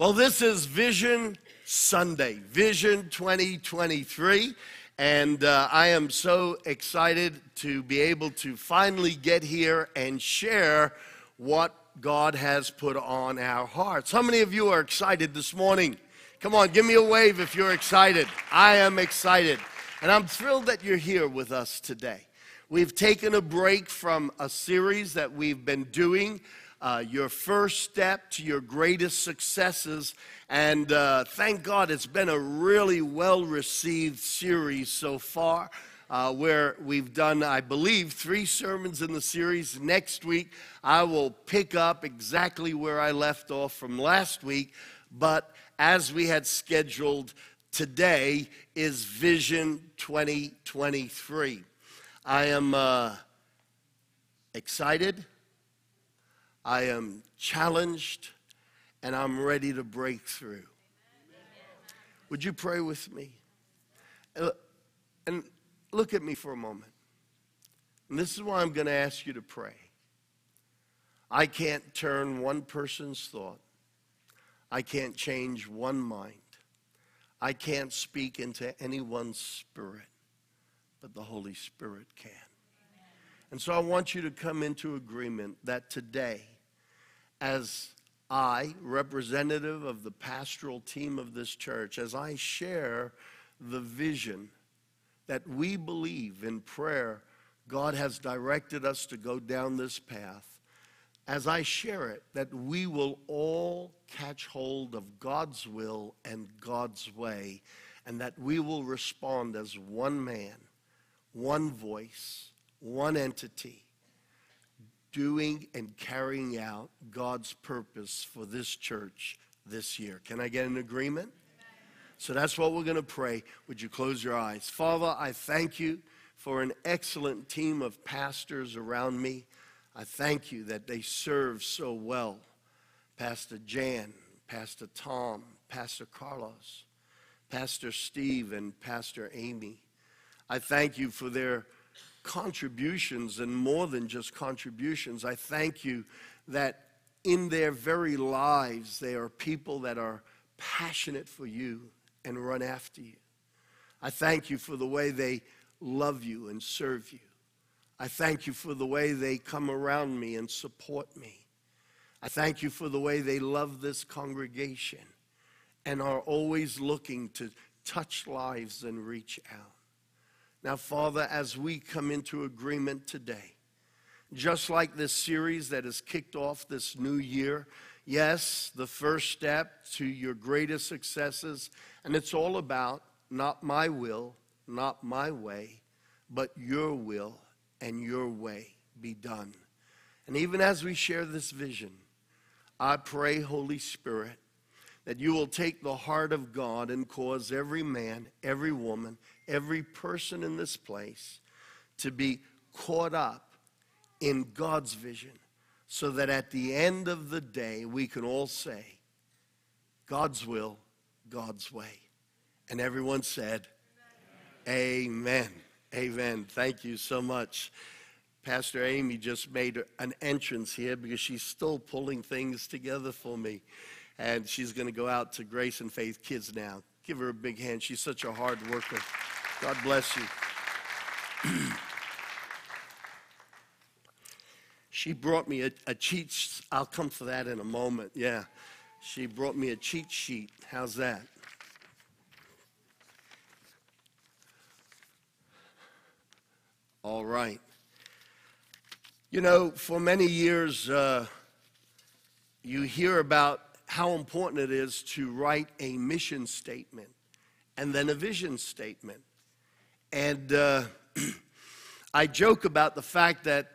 Well, this is Vision Sunday, Vision 2023. And uh, I am so excited to be able to finally get here and share what God has put on our hearts. How many of you are excited this morning? Come on, give me a wave if you're excited. I am excited. And I'm thrilled that you're here with us today. We've taken a break from a series that we've been doing uh, your first step to your greatest successes. And uh, thank God it's been a really well received series so far. Uh, where we've done, I believe, three sermons in the series. Next week, I will pick up exactly where I left off from last week. But as we had scheduled, today is Vision 2023. I am uh, excited I am challenged and I'm ready to break through. Would you pray with me? Uh, and look at me for a moment. And this is why I'm going to ask you to pray. I can't turn one person's thought. I can't change one mind. I can't speak into anyone's spirit, but the Holy Spirit can. And so I want you to come into agreement that today, as I, representative of the pastoral team of this church, as I share the vision that we believe in prayer, God has directed us to go down this path. As I share it, that we will all catch hold of God's will and God's way, and that we will respond as one man, one voice, one entity doing and carrying out God's purpose for this church this year. Can I get an agreement? So that's what we're going to pray. Would you close your eyes? Father, I thank you for an excellent team of pastors around me. I thank you that they serve so well. Pastor Jan, Pastor Tom, Pastor Carlos, Pastor Steve, and Pastor Amy. I thank you for their contributions and more than just contributions. I thank you that in their very lives, they are people that are passionate for you and run after you. I thank you for the way they love you and serve you. I thank you for the way they come around me and support me. I thank you for the way they love this congregation and are always looking to touch lives and reach out. Now, Father, as we come into agreement today, just like this series that has kicked off this new year, yes, the first step to your greatest successes, and it's all about not my will, not my way, but your will and your way be done. And even as we share this vision, I pray, Holy Spirit, that you will take the heart of God and cause every man, every woman, every person in this place to be caught up in God's vision so that at the end of the day we can all say, God's will, God's way. And everyone said, Amen. Amen. Amen. Thank you so much. Pastor Amy just made an entrance here because she's still pulling things together for me. And she's going to go out to Grace and Faith Kids now. Give her a big hand. She's such a hard worker. God bless you. she brought me a, a cheat. I'll come for that in a moment. Yeah. She brought me a cheat sheet. How's that? All right. You know, for many years, uh, you hear about how important it is to write a mission statement and then a vision statement. And uh, I joke about the fact that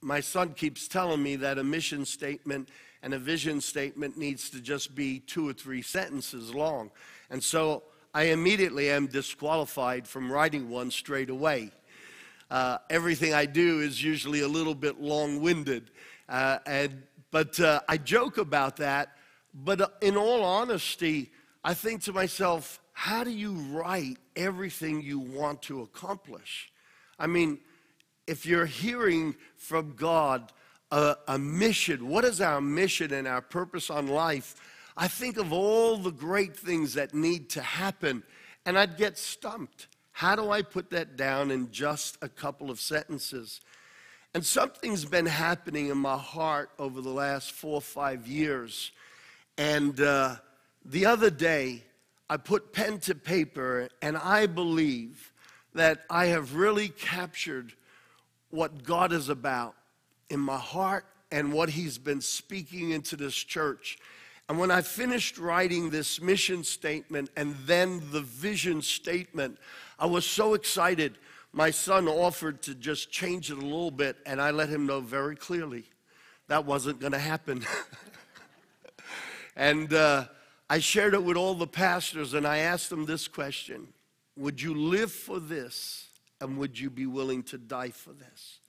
my son keeps telling me that a mission statement and a vision statement needs to just be two or three sentences long. And so I immediately am disqualified from writing one straight away. Uh, everything I do is usually a little bit long winded. Uh, and, but uh, I joke about that. But uh, in all honesty, I think to myself, how do you write everything you want to accomplish? I mean, if you're hearing from God a, a mission, what is our mission and our purpose on life? I think of all the great things that need to happen, and I'd get stumped. How do I put that down in just a couple of sentences? And something's been happening in my heart over the last four or five years. And uh, the other day, I put pen to paper, and I believe that I have really captured what God is about in my heart and what He's been speaking into this church. And when I finished writing this mission statement and then the vision statement, I was so excited. My son offered to just change it a little bit, and I let him know very clearly that wasn't going to happen. and uh, I shared it with all the pastors, and I asked them this question Would you live for this, and would you be willing to die for this?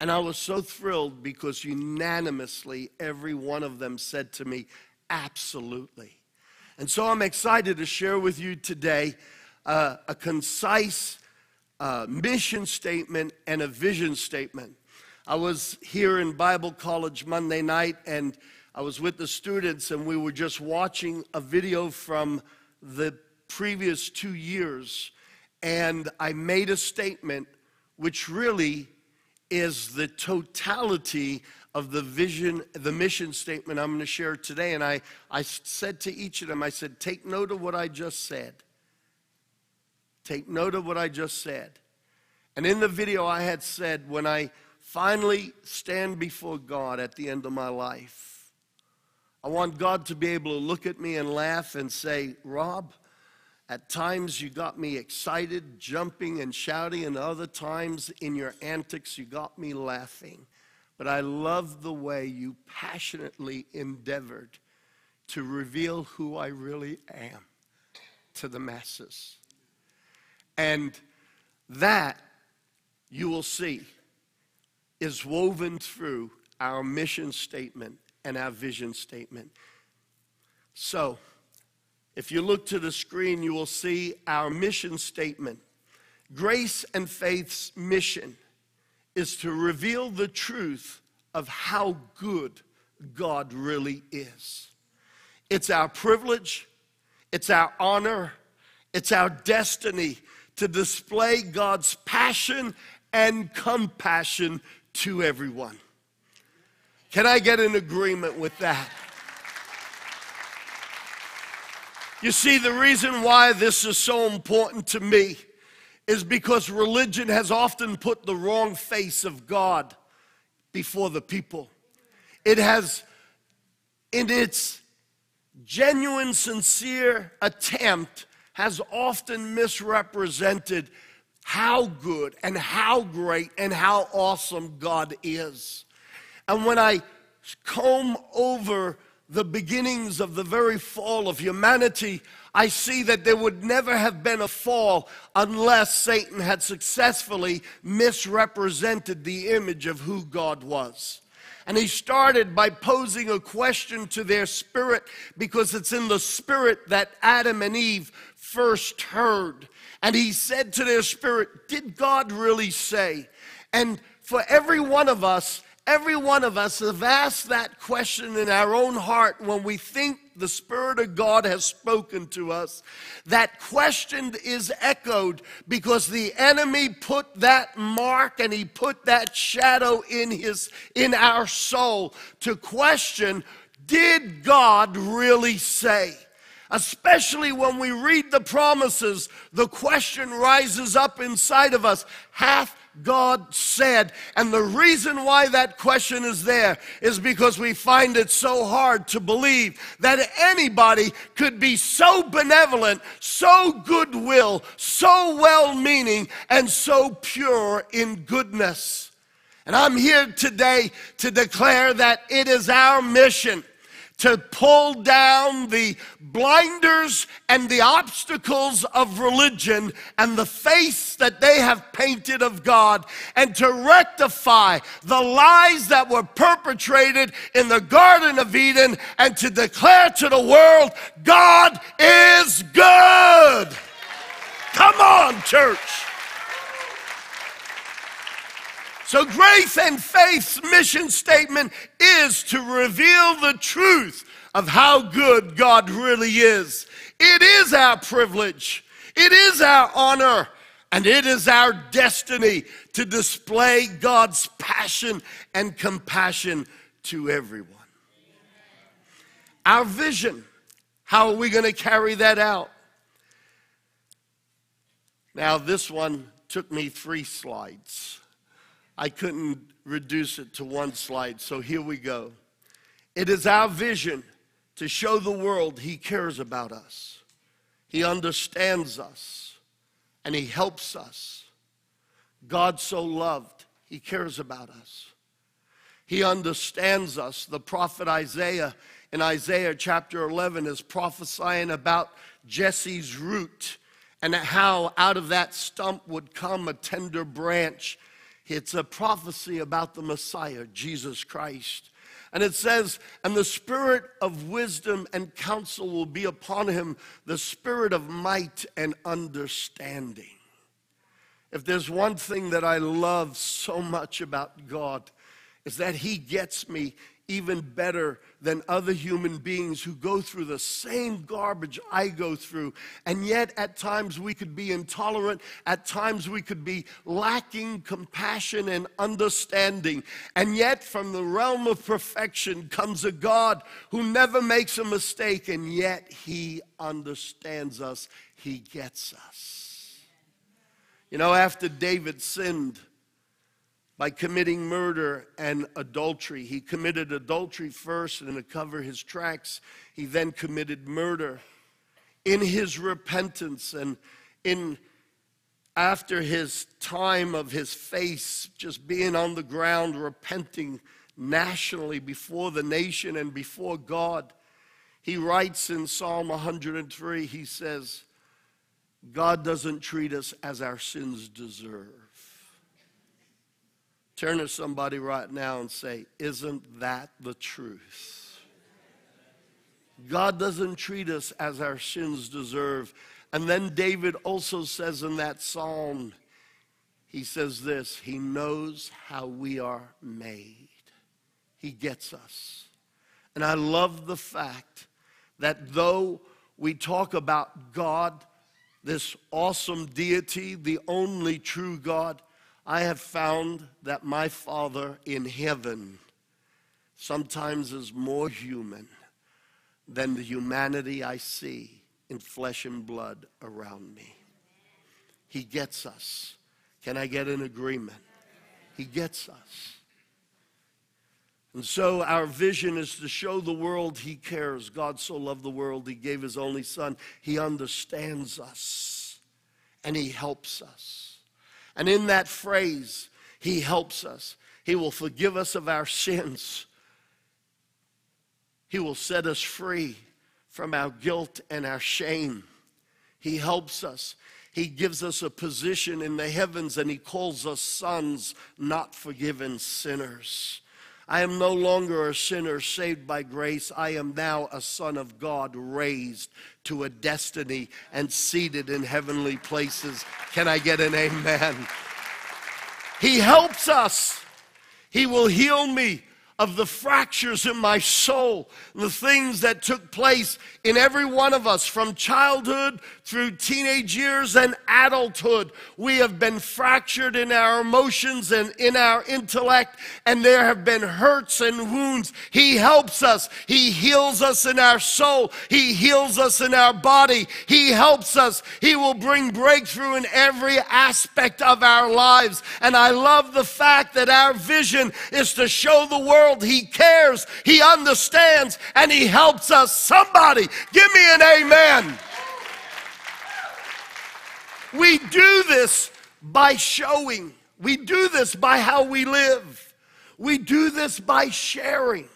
And I was so thrilled because unanimously every one of them said to me, Absolutely. And so I'm excited to share with you today uh, a concise uh, mission statement and a vision statement. I was here in Bible college Monday night and I was with the students and we were just watching a video from the previous two years. And I made a statement which really is the totality of the vision, the mission statement I'm going to share today. And I, I said to each of them, I said, take note of what I just said. Take note of what I just said. And in the video, I had said, when I finally stand before God at the end of my life, I want God to be able to look at me and laugh and say, Rob, at times you got me excited, jumping and shouting, and other times in your antics you got me laughing. But I love the way you passionately endeavored to reveal who I really am to the masses. And that, you will see, is woven through our mission statement and our vision statement. So, if you look to the screen, you will see our mission statement. Grace and Faith's mission is to reveal the truth of how good God really is. It's our privilege, it's our honor, it's our destiny to display God's passion and compassion to everyone. Can I get an agreement with that? You see, the reason why this is so important to me is because religion has often put the wrong face of God before the people. It has, in its genuine, sincere attempt, has often misrepresented how good and how great and how awesome God is. And when I comb over the beginnings of the very fall of humanity, I see that there would never have been a fall unless Satan had successfully misrepresented the image of who God was. And he started by posing a question to their spirit because it's in the spirit that Adam and Eve first heard. And he said to their spirit, Did God really say? And for every one of us, every one of us have asked that question in our own heart when we think the Spirit of God has spoken to us. That question is echoed because the enemy put that mark and he put that shadow in his in our soul to question, did God really say? Especially when we read the promises, the question rises up inside of us Hath God said? And the reason why that question is there is because we find it so hard to believe that anybody could be so benevolent, so goodwill, so well meaning, and so pure in goodness. And I'm here today to declare that it is our mission to pull down the blinders and the obstacles of religion and the face that they have painted of God and to rectify the lies that were perpetrated in the Garden of Eden and to declare to the world, God is good. Come on, church. So, Grace and Faith's mission statement is to reveal the truth of how good God really is. It is our privilege, it is our honor, and it is our destiny to display God's passion and compassion to everyone. Our vision, how are we going to carry that out? Now, this one took me three slides. I couldn't reduce it to one slide, so here we go. It is our vision to show the world He cares about us, He understands us, and He helps us. God so loved, He cares about us. He understands us. The prophet Isaiah in Isaiah chapter 11 is prophesying about Jesse's root and how out of that stump would come a tender branch. It's a prophecy about the Messiah, Jesus Christ. And it says, And the spirit of wisdom and counsel will be upon him, the spirit of might and understanding. If there's one thing that I love so much about God, is that he gets me even better than other human beings who go through the same garbage I go through. And yet, at times, we could be intolerant. At times, we could be lacking compassion and understanding. And yet, from the realm of perfection comes a God who never makes a mistake, and yet He understands us, He gets us. You know, after David sinned, by committing murder and adultery. He committed adultery first, and to cover his tracks, he then committed murder. In his repentance and in after his time of his face just being on the ground, repenting nationally before the nation and before God, he writes in Psalm 103, he says, God doesn't treat us as our sins deserve. Turn to somebody right now and say, Isn't that the truth? God doesn't treat us as our sins deserve. And then David also says in that psalm, he says this He knows how we are made, He gets us. And I love the fact that though we talk about God, this awesome deity, the only true God, I have found that my Father in heaven sometimes is more human than the humanity I see in flesh and blood around me. He gets us. Can I get an agreement? He gets us. And so our vision is to show the world He cares. God so loved the world, He gave His only Son. He understands us and He helps us. And in that phrase, He helps us. He will forgive us of our sins. He will set us free from our guilt and our shame. He helps us. He gives us a position in the heavens and He calls us sons, not forgiven sinners. I am no longer a sinner saved by grace. I am now a son of God raised to a destiny and seated in heavenly places. Can I get an amen? He helps us. He will heal me of the fractures in my soul, the things that took place in every one of us from childhood through teenage years and adulthood. We have been fractured in our emotions and in our intellect, and there have been hurts and wounds. He helps us. He heals us in our soul. He heals us in our body. He helps us. He will bring breakthrough in every aspect of our lives. And I love the fact that our vision is to show the world world. He cares, He understands, and He helps us. Somebody, give me an amen. We do this by showing, we do this by how we live, we do this by sharing,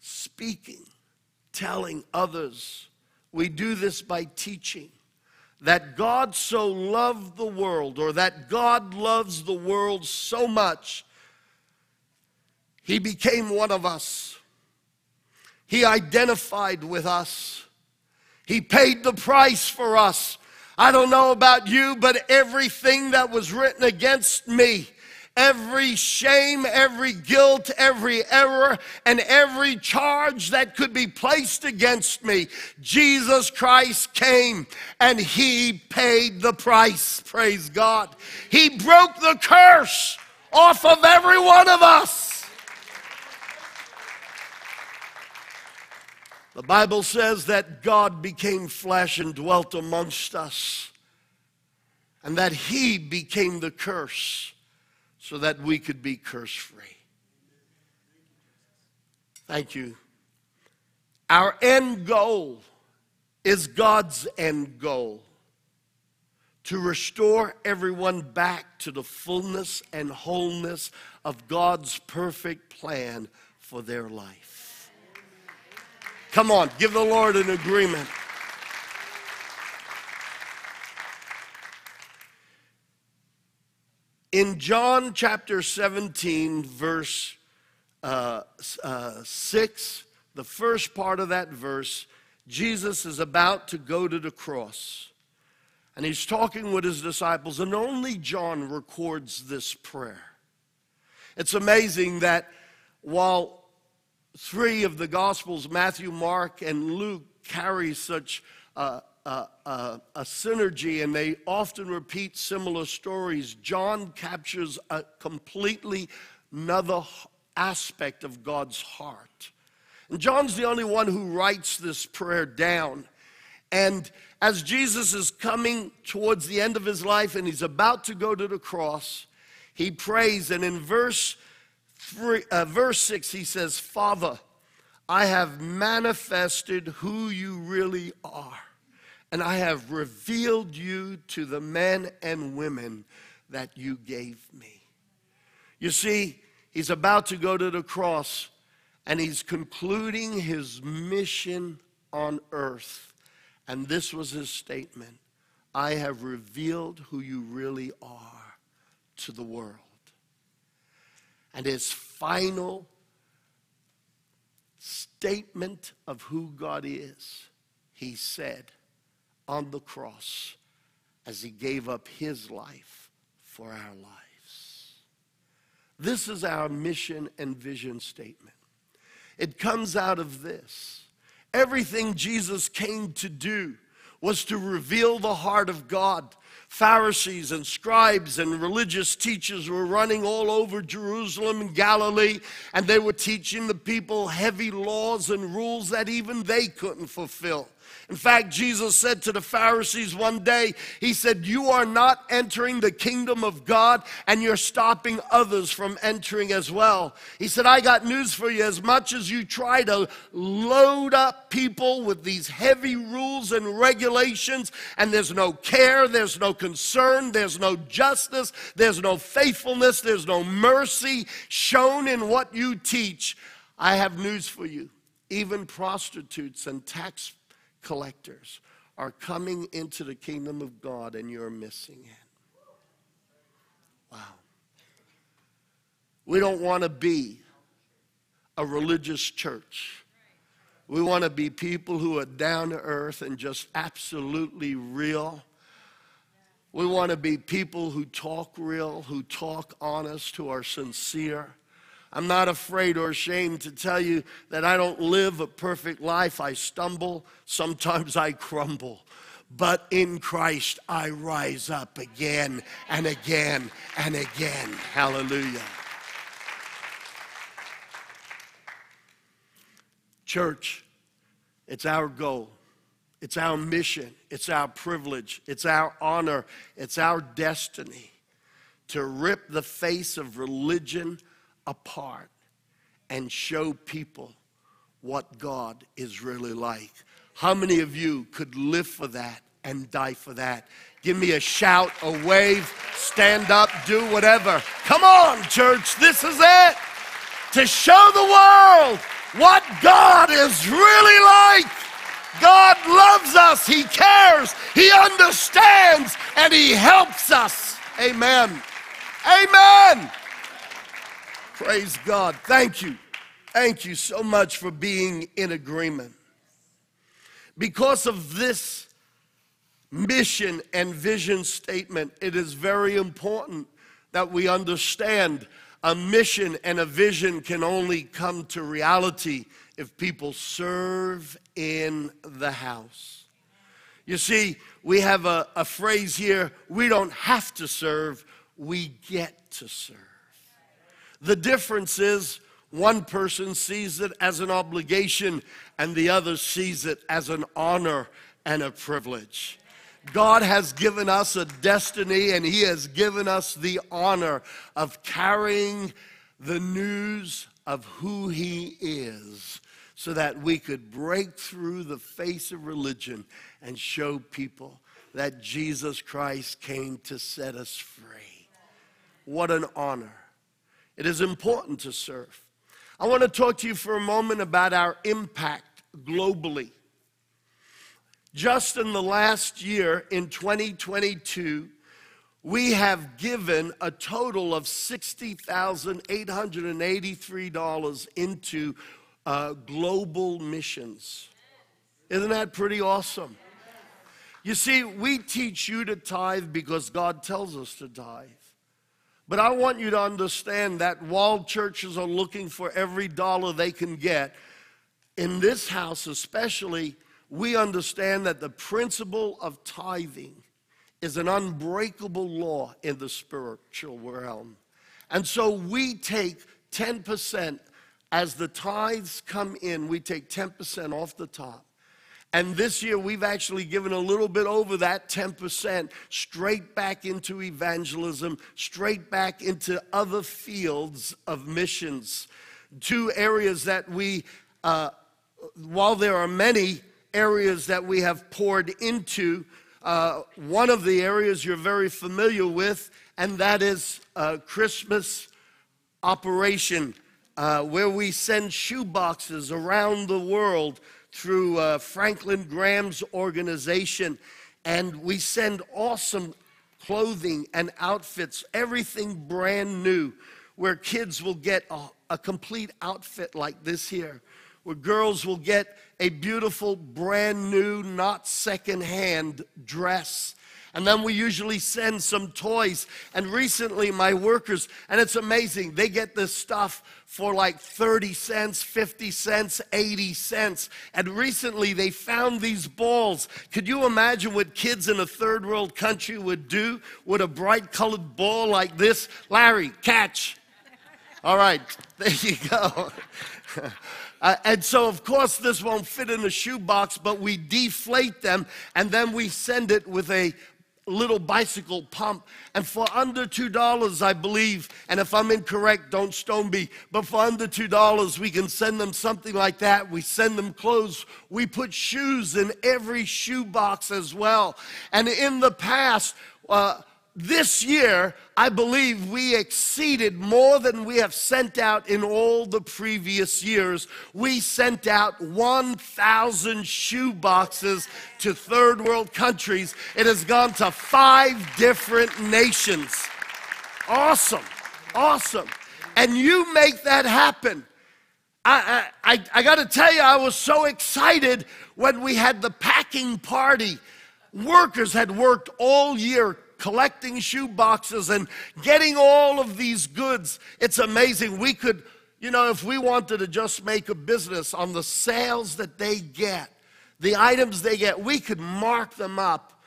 speaking, telling others. We do this by teaching that God so loved the world, or that God loves the world so much he became one of us. He identified with us. He paid the price for us. I don't know about you, but everything that was written against me, every shame, every guilt, every error, and every charge that could be placed against me. Jesus Christ came and he paid the price. Praise God. He broke the curse off of every one of us. The Bible says that God became flesh and dwelt amongst us, and that He became the curse so that we could be curse free. Thank you. Our end goal is God's end goal to restore everyone back to the fullness and wholeness of God's perfect plan for their life. Come on, give the Lord an agreement. In John chapter 17, verse uh, uh, 6, the first part of that verse, Jesus is about to go to the cross. And he's talking with his disciples, and only John records this prayer. It's amazing that while three of the Gospels, Matthew, Mark, and Luke, carry such uh, a, a, a, synergy and they often repeat similar stories. John captures a completely another aspect of God's heart. And John's the only one who writes this prayer down. And as Jesus is coming towards the end of his life and he's about to go to the cross, he prays. And in verse, uh, Uh, verse 6, he says, Father, I have manifested who you really are and I have revealed you to the men and women that you gave me. You see, he's about to go to the cross and he's concluding his mission on earth. And this was his statement I have revealed who you really are to the world. And his final statement of who God is, he said, on the cross as he gave up his life for our lives. This is our mission and vision statement. It comes out of this. Everything Jesus came to do was to reveal the heart of God. Pharisees and scribes and religious teachers were running all over Jerusalem and Galilee, and they were teaching the people heavy laws and rules that even they couldn't fulfill. In fact, Jesus said to the Pharisees one day, He said, You are not entering the kingdom of God and you're stopping others from entering as well. He said, I got news for you. As much as you try to load up people with these heavy rules and regulations, and there's no care, there's no concern, there's no justice, there's no faithfulness, there's no mercy shown in what you teach, I have news for you. Even prostitutes and tax collectors are coming into the kingdom of God and you're missing it. Wow. We don't want to be a religious church. We want to be people who are down to earth and just absolutely real. We want to be people who talk real, who talk honest, who are sincere. I'm not afraid or ashamed to tell you that I don't live a perfect life. I stumble, sometimes I crumble. But in Christ, I rise up again and again and again. Hallelujah. Church, it's our goal. It's our mission. It's our privilege. It's our honor. It's our destiny to rip the face of religion apart and show people what God is really like. How many of you could live for that and die for that? Give me a shout, a wave, stand up, do whatever. Come on, church, this is it. To show the world what God is really like. God loves us, He cares, He understands, and He helps us. Amen. Amen. Praise God. Thank you. Thank you so much for being in agreement. Because of this mission and vision statement, it is very important that we understand a mission and a vision can only come to reality if people serve in the house. You see, we have a, a phrase here we don't have to serve, we get to serve. The difference is one person sees it as an obligation and the other sees it as an honor and a privilege. God has given us a destiny and He has given us the honor of carrying the news of who He is so that we could break through the face of religion and show people that Jesus Christ came to set us free. What an honor. It is important to serve. I want to talk to you for a moment about our impact globally. Just in the last year, in 2022, we have given a total of $60,883 into uh, global missions. Isn't that pretty awesome? You see, we teach you to tithe because God tells us to tithe. But I want you to understand that while churches are looking for every dollar they can get, in this house especially, we understand that the principle of tithing is an unbreakable law in the spiritual realm. And so we take 10% as the tithes come in, we take 10% off the top. And this year, we've actually given a little bit over that 10% straight back into evangelism, straight back into other fields of missions, two areas that we, uh, while there are many areas that we have poured into. Uh, one of the areas you're very familiar with, and that is uh, Christmas operation, uh, where we send shoe boxes around the world through uh, Franklin Graham's organization, and we send awesome clothing and outfits, everything brand new, where kids will get a, a complete outfit like this here where girls will get a beautiful, brand new, not secondhand dress. And then we usually send some toys. And recently, my workers, and it's amazing, they get this stuff for like 30 cents, 50 cents, 80 cents. And recently, they found these balls. Could you imagine what kids in a third world country would do with a bright colored ball like this? Larry, catch. All right, there you go. Uh, and so, of course, this won't fit in a shoebox, but we deflate them and then we send it with a little bicycle pump. And for under $2, I believe, and if I'm incorrect, don't stone me, but for under $2, we can send them something like that. We send them clothes. We put shoes in every shoebox as well. And in the past, uh, this year, I believe we exceeded more than we have sent out in all the previous years. We sent out 1,000 shoe boxes to third world countries. It has gone to five different nations. Awesome, awesome. And you make that happen. I, I, I got to tell you, I was so excited when we had the packing party. Workers had worked all year collecting shoe boxes and getting all of these goods. It's amazing. We could, you know, if we wanted to just make a business on the sales that they get, the items they get, we could mark them up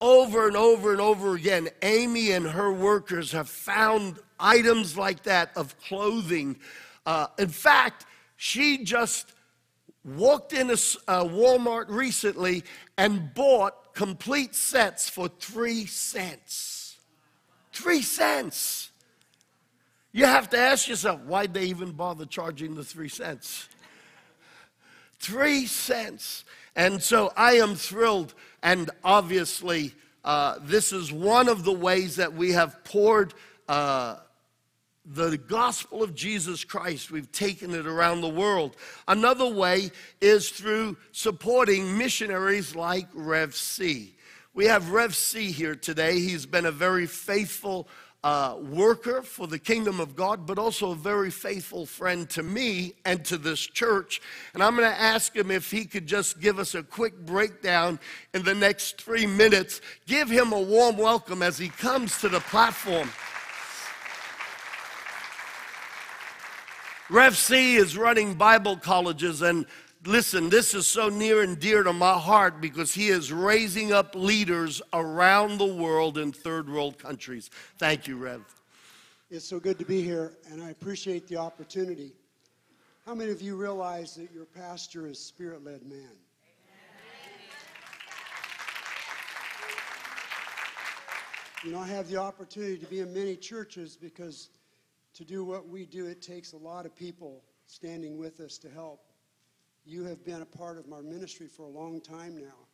over and over and over again. Amy and her workers have found items like that of clothing. Uh, in fact, she just walked in a, a Walmart recently and bought complete sets for three cents. Three cents. You have to ask yourself, why'd they even bother charging the three cents? Three cents. And so I am thrilled, and obviously, uh, this is one of the ways that we have poured uh, the gospel of Jesus Christ. We've taken it around the world. Another way is through supporting missionaries like Rev C. We have Rev C here today. He's been a very faithful uh, worker for the kingdom of God, but also a very faithful friend to me and to this church. And I'm going to ask him if he could just give us a quick breakdown in the next three minutes. Give him a warm welcome as he comes to the platform. Rev C is running Bible colleges, and listen, this is so near and dear to my heart because he is raising up leaders around the world in third world countries. Thank you, Rev. It's so good to be here, and I appreciate the opportunity. How many of you realize that your pastor is spirit led man? You know, I have the opportunity to be in many churches because to do what we do, it takes a lot of people standing with us to help. You have been a part of our ministry for a long time now,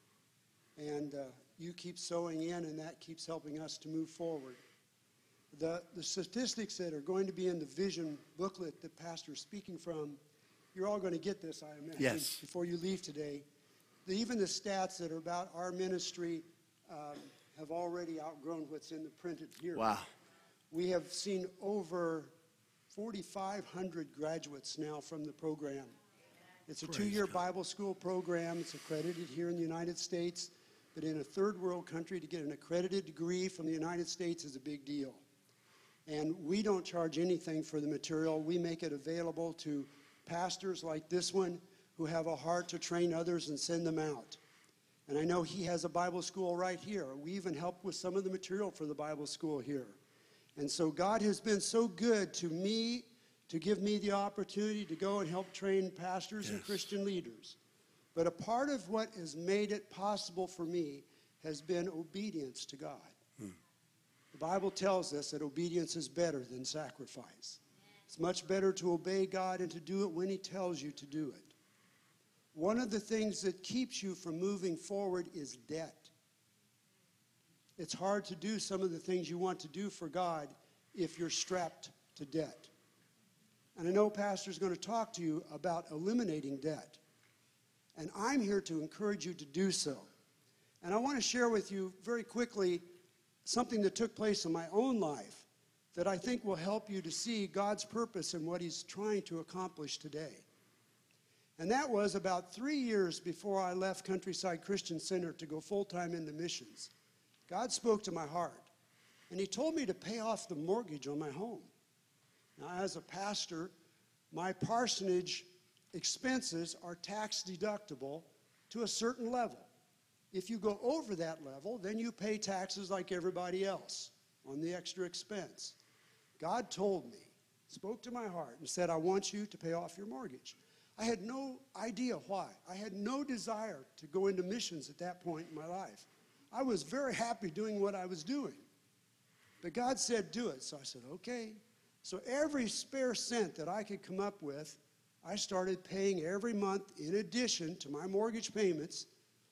and uh, you keep sowing in, and that keeps helping us to move forward. The, the statistics that are going to be in the vision booklet that Pastor's speaking from, you're all going to get this, I imagine, yes. before you leave today. The, even the stats that are about our ministry um, have already outgrown what's in the printed here. Wow. We have seen over 4,500 graduates now from the program. It's a two-year Bible school program. It's accredited here in the United States. But in a third world country, to get an accredited degree from the United States is a big deal. And we don't charge anything for the material. We make it available to pastors like this one who have a heart to train others and send them out. And I know he has a Bible school right here. We even help with some of the material for the Bible school here. And so God has been so good to me to give me the opportunity to go and help train pastors yes. and Christian leaders. But a part of what has made it possible for me has been obedience to God. Hmm. The Bible tells us that obedience is better than sacrifice. It's much better to obey God and to do it when He tells you to do it. One of the things that keeps you from moving forward is debt. It's hard to do some of the things you want to do for God if you're strapped to debt. And I know Pastor's going to talk to you about eliminating debt. And I'm here to encourage you to do so. And I want to share with you very quickly something that took place in my own life that I think will help you to see God's purpose and what He's trying to accomplish today. And that was about three years before I left Countryside Christian Center to go full time into missions. God spoke to my heart, and He told me to pay off the mortgage on my home. Now, as a pastor, my parsonage expenses are tax deductible to a certain level. If you go over that level, then you pay taxes like everybody else on the extra expense. God told me, spoke to my heart, and said, I want you to pay off your mortgage. I had no idea why. I had no desire to go into missions at that point in my life. I was very happy doing what I was doing. But God said, do it. So I said, okay. So every spare cent that I could come up with, I started paying every month in addition to my mortgage payments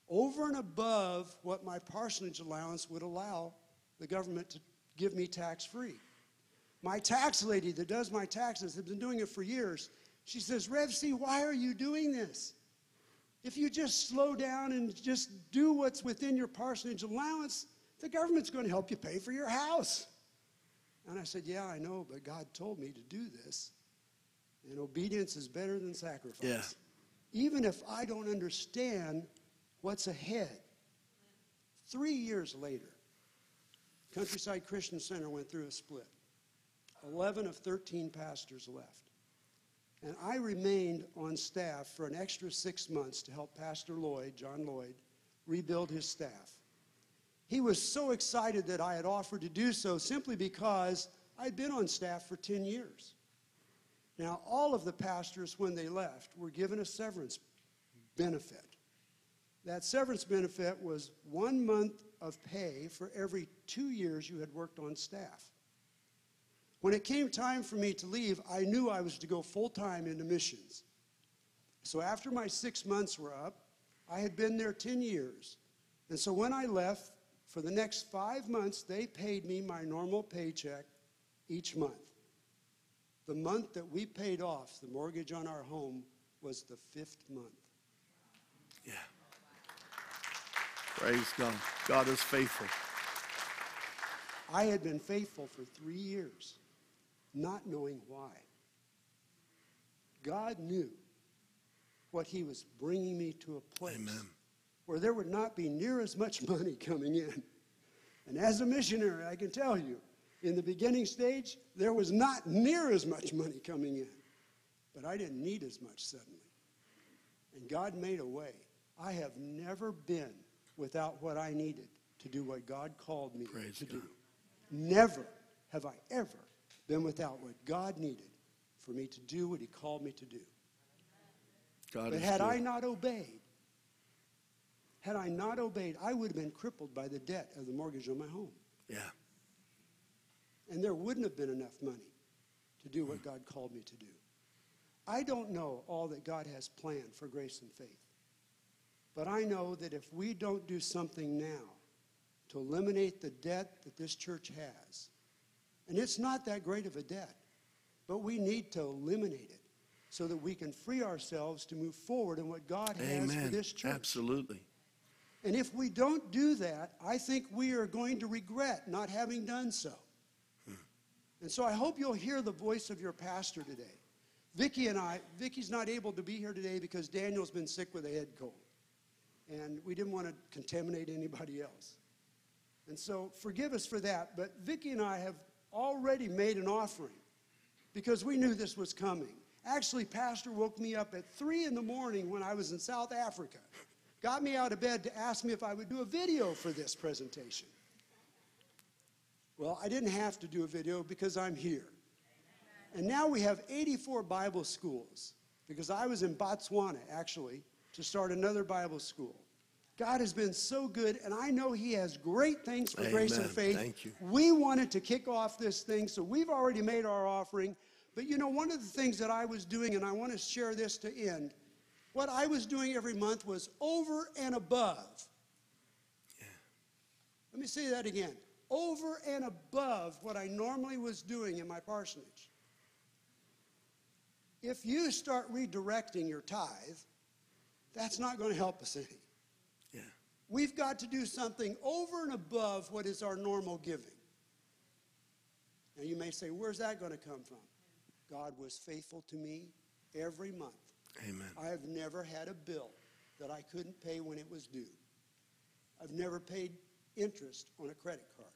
over and above what my parsonage allowance would allow the government to give me tax free. My tax lady that does my taxes has been doing it for years. She says, Rev C, why are you doing this? If you just slow down and just do what's within your parsonage allowance, the government's going to help you pay for your house. And I said, Yeah, I know, but God told me to do this. And obedience is better than sacrifice. Yeah. Even if I don't understand what's ahead. Three years later, Countryside Christian Center went through a split. 11 of 13 pastors left. And I remained on staff for an extra six months to help Pastor Lloyd, John Lloyd, rebuild his staff. He was so excited that I had offered to do so simply because I'd been on staff for 10 years. Now, all of the pastors, when they left, were given a severance benefit. That severance benefit was one month of pay for every two years you had worked on staff. When it came time for me to leave, I knew I was to go full time into missions. So after my six months were up, I had been there 10 years. And so when I left, for the next five months, they paid me my normal paycheck each month. The month that we paid off the mortgage on our home was the fifth month. Yeah. Praise God. God is faithful. I had been faithful for three years not knowing why. God knew what He was bringing me to a place Amen. where there would not be near as much money coming in. And as a missionary, I can tell you, in the beginning stage, there was not near as much money coming in. but I didn't need as much suddenly. And God made a way. I have never been without what I needed to do what God called me Praise to God. do. Never have I ever been without what God needed for me to do what He called me to do. God But had good. I not obeyed, had I not obeyed, I would have been crippled by the debt of the mortgage on my home. yeah. And there wouldn't have been enough money to do what God called me to do. I don't know all that God has planned for grace and faith. But I know that if we don't do something now to eliminate the debt that this church has, and it's not that great of a debt, but we need to eliminate it so that we can free ourselves to move forward in what God has for this church. Absolutely. And if we don't do that, I think we are going to regret not having done so. Hmm. And so I hope you'll hear the voice of your pastor today. Vicki and I, Vicki's not able to be here today because Daniel's been sick with a head cold. And we didn't want to contaminate anybody else. And so forgive us for that. But Vicki and I have already made an offering because we knew this was coming. Actually, Pastor woke me up at 3 in the morning when I was in South Africa, got me out of bed to ask me if I would do a video for this presentation. Well, I didn't have to do a video because I'm here. And now we have 84 Bible schools because I was in Botswana, actually, to start another Bible school. God has been so good, and I know He has great things for Grace and Faith. Thank you. We wanted to kick off this thing, so we've already made our offering. But you know, one of the things that I was doing, and I want to share this to end, what I was doing every month was over and above. Yeah. Let me say that again. Over and above what I normally was doing in my parsonage. If you start redirecting your tithe, that's not going to help us any. We've got to do something over and above what is our normal giving. Now you may say, where's that going to come from? God was faithful to me every month. Amen. I have never had a bill that I couldn't pay when it was due. I've never paid interest on a credit card.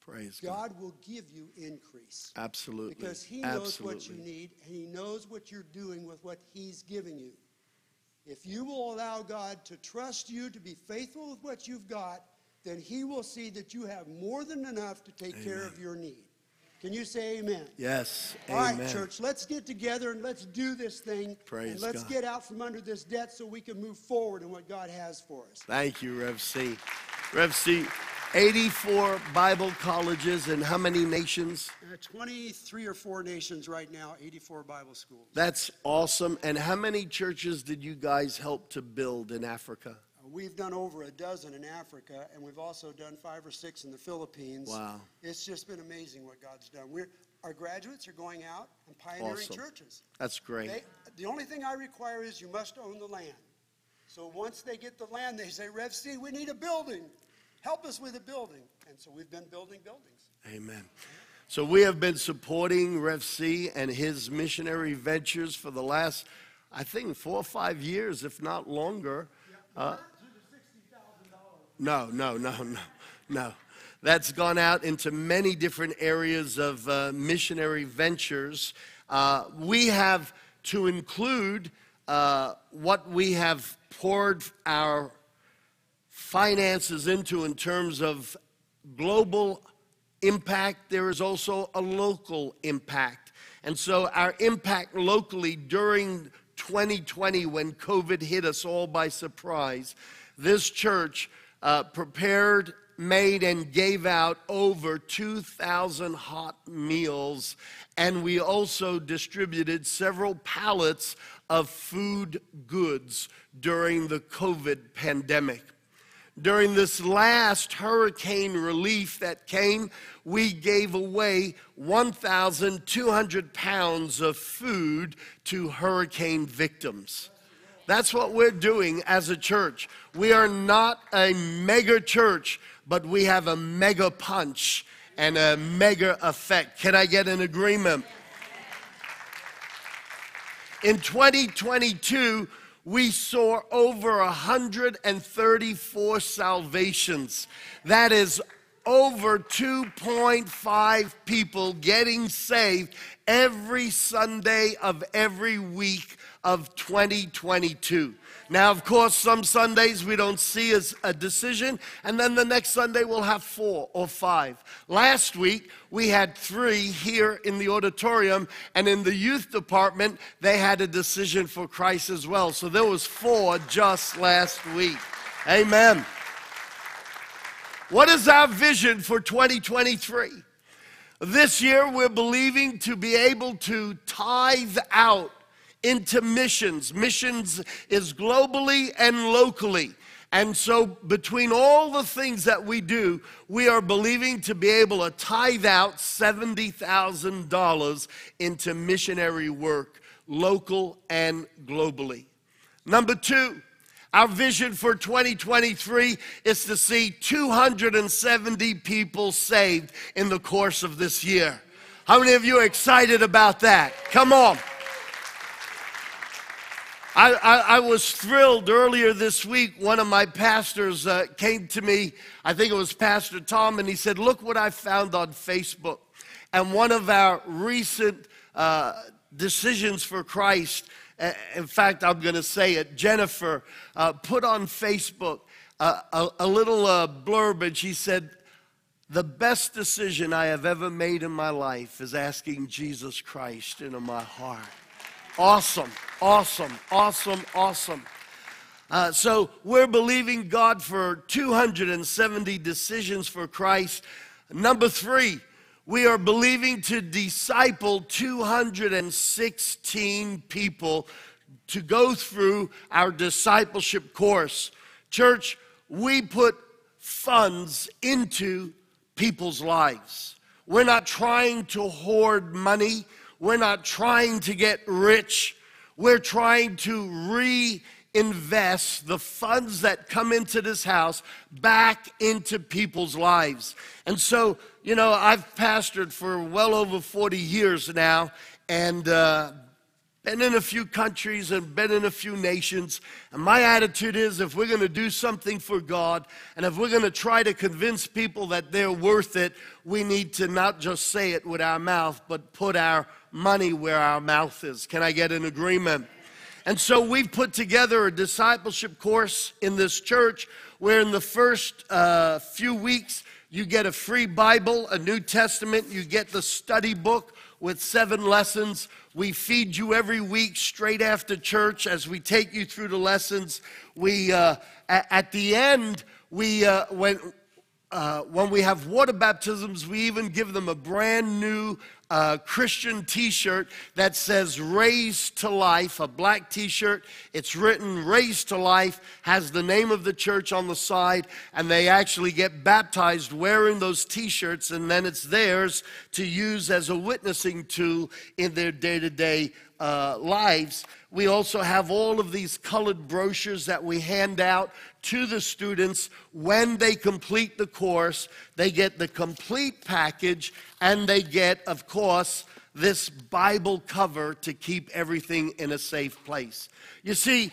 Praise God. God will give you increase Absolutely. because He knows Absolutely. what you need and He knows what you're doing with what He's giving you. If you will allow God to trust you to be faithful with what you've got, then He will see that you have more than enough to take care of your need. Can you say amen? Yes. All right, Amen. church, let's get together and let's do this thing. Praise and let's God. get out from under this debt so we can move forward in what God has for us. Thank you, Rev C. Rev C, 84 Bible colleges in how many nations? Are 23 or 4 nations right now, 84 Bible schools. That's awesome. And how many churches did you guys help to build in Africa? Uh, We've done over a dozen in Africa, and we've also done five or six in the Philippines. Wow. It's just been amazing what God's done. We're, our graduates are going out and pioneering Awesome. churches. That's great. They, the only thing I require is you must own the land. So once they get the land, they say, Rev C, we need a building. Help us with a building. And so we've been building buildings. Amen. So we have been supporting Rev C and his missionary ventures for the last, I think, four or five years, if not longer. Uh, no, no, no, no, no. That's gone out into many different areas of uh, missionary ventures. Uh, we have to include uh, what we have poured our finances into in terms of global impact, there is also a local impact. And so, our impact locally during 2020, when COVID hit us all by surprise, this church uh, prepared, made, and gave out over 2,000 hot meals. And we also distributed several pallets of food goods during the COVID pandemic. During this last hurricane relief that came, we gave away 1,200 pounds of food to hurricane victims. That's what we're doing as a church. We are not a mega church, but we have a mega punch and a mega effect. Can I get an agreement? In 2022, we saw over 134 salvations. That is over 2.5 people getting saved every Sunday of every week of 2022. Now, of course, some Sundays we don't see as a decision, and then the next Sunday we'll have four or five. Last week we had three here in the auditorium, and in the youth department they had a decision for Christ as well. So there was four just last week. Amen. What is our vision for 2023? This year we're believing to be able to tithe out into missions. Missions is globally and locally. And so, between all the things that we do, we are believing to be able to tithe out $70,000 into missionary work, local and globally. Number two, our vision for 2023 is to see 270 people saved in the course of this year. How many of you are excited about that? Come on. I, I, I, was thrilled earlier this week. One of my pastors uh, came to me, I think it was Pastor Tom, and he said, Look what I found on Facebook. And one of our recent uh, decisions for Christ, uh, in fact, I'm going to say it, Jennifer uh, put on Facebook uh, a, a, little uh, blurb, and she said, The best decision I have ever made in my life is asking Jesus Christ into my heart. Awesome, awesome, awesome, awesome. Uh, so we're believing God for 270 decisions for Christ. Number three, we are believing to disciple 216 people to go through our discipleship course. Church, we put funds into people's lives. We're not trying to hoard money. We're not trying to get rich. We're trying to reinvest the funds that come into this house back into people's lives. And so, you know, I've pastored for well over 40 years now, and uh, been in a few countries and been in a few nations. And my attitude is if we're going to do something for God and if we're going to try to convince people that they're worth it, we need to not just say it with our mouth, but put our money where our mouth is. Can I get an agreement? And so we've put together a discipleship course in this church where, in the first uh, few weeks, you get a free Bible, a New Testament, you get the study book with seven lessons. We feed you every week straight after church as we take you through the lessons. We, uh, at the end, we, uh, when, uh, when we have water baptisms, we even give them a brand new uh, Christian t shirt that says Raised to Life, a black t shirt. It's written Raised to Life, has the name of the church on the side, and they actually get baptized wearing those t shirts, and then it's theirs to use as a witnessing tool in their day to day Uh, lives. We also have all of these colored brochures that we hand out to the students when they complete the course. They get the complete package and they get, of course, this Bible cover to keep everything in a safe place. You see,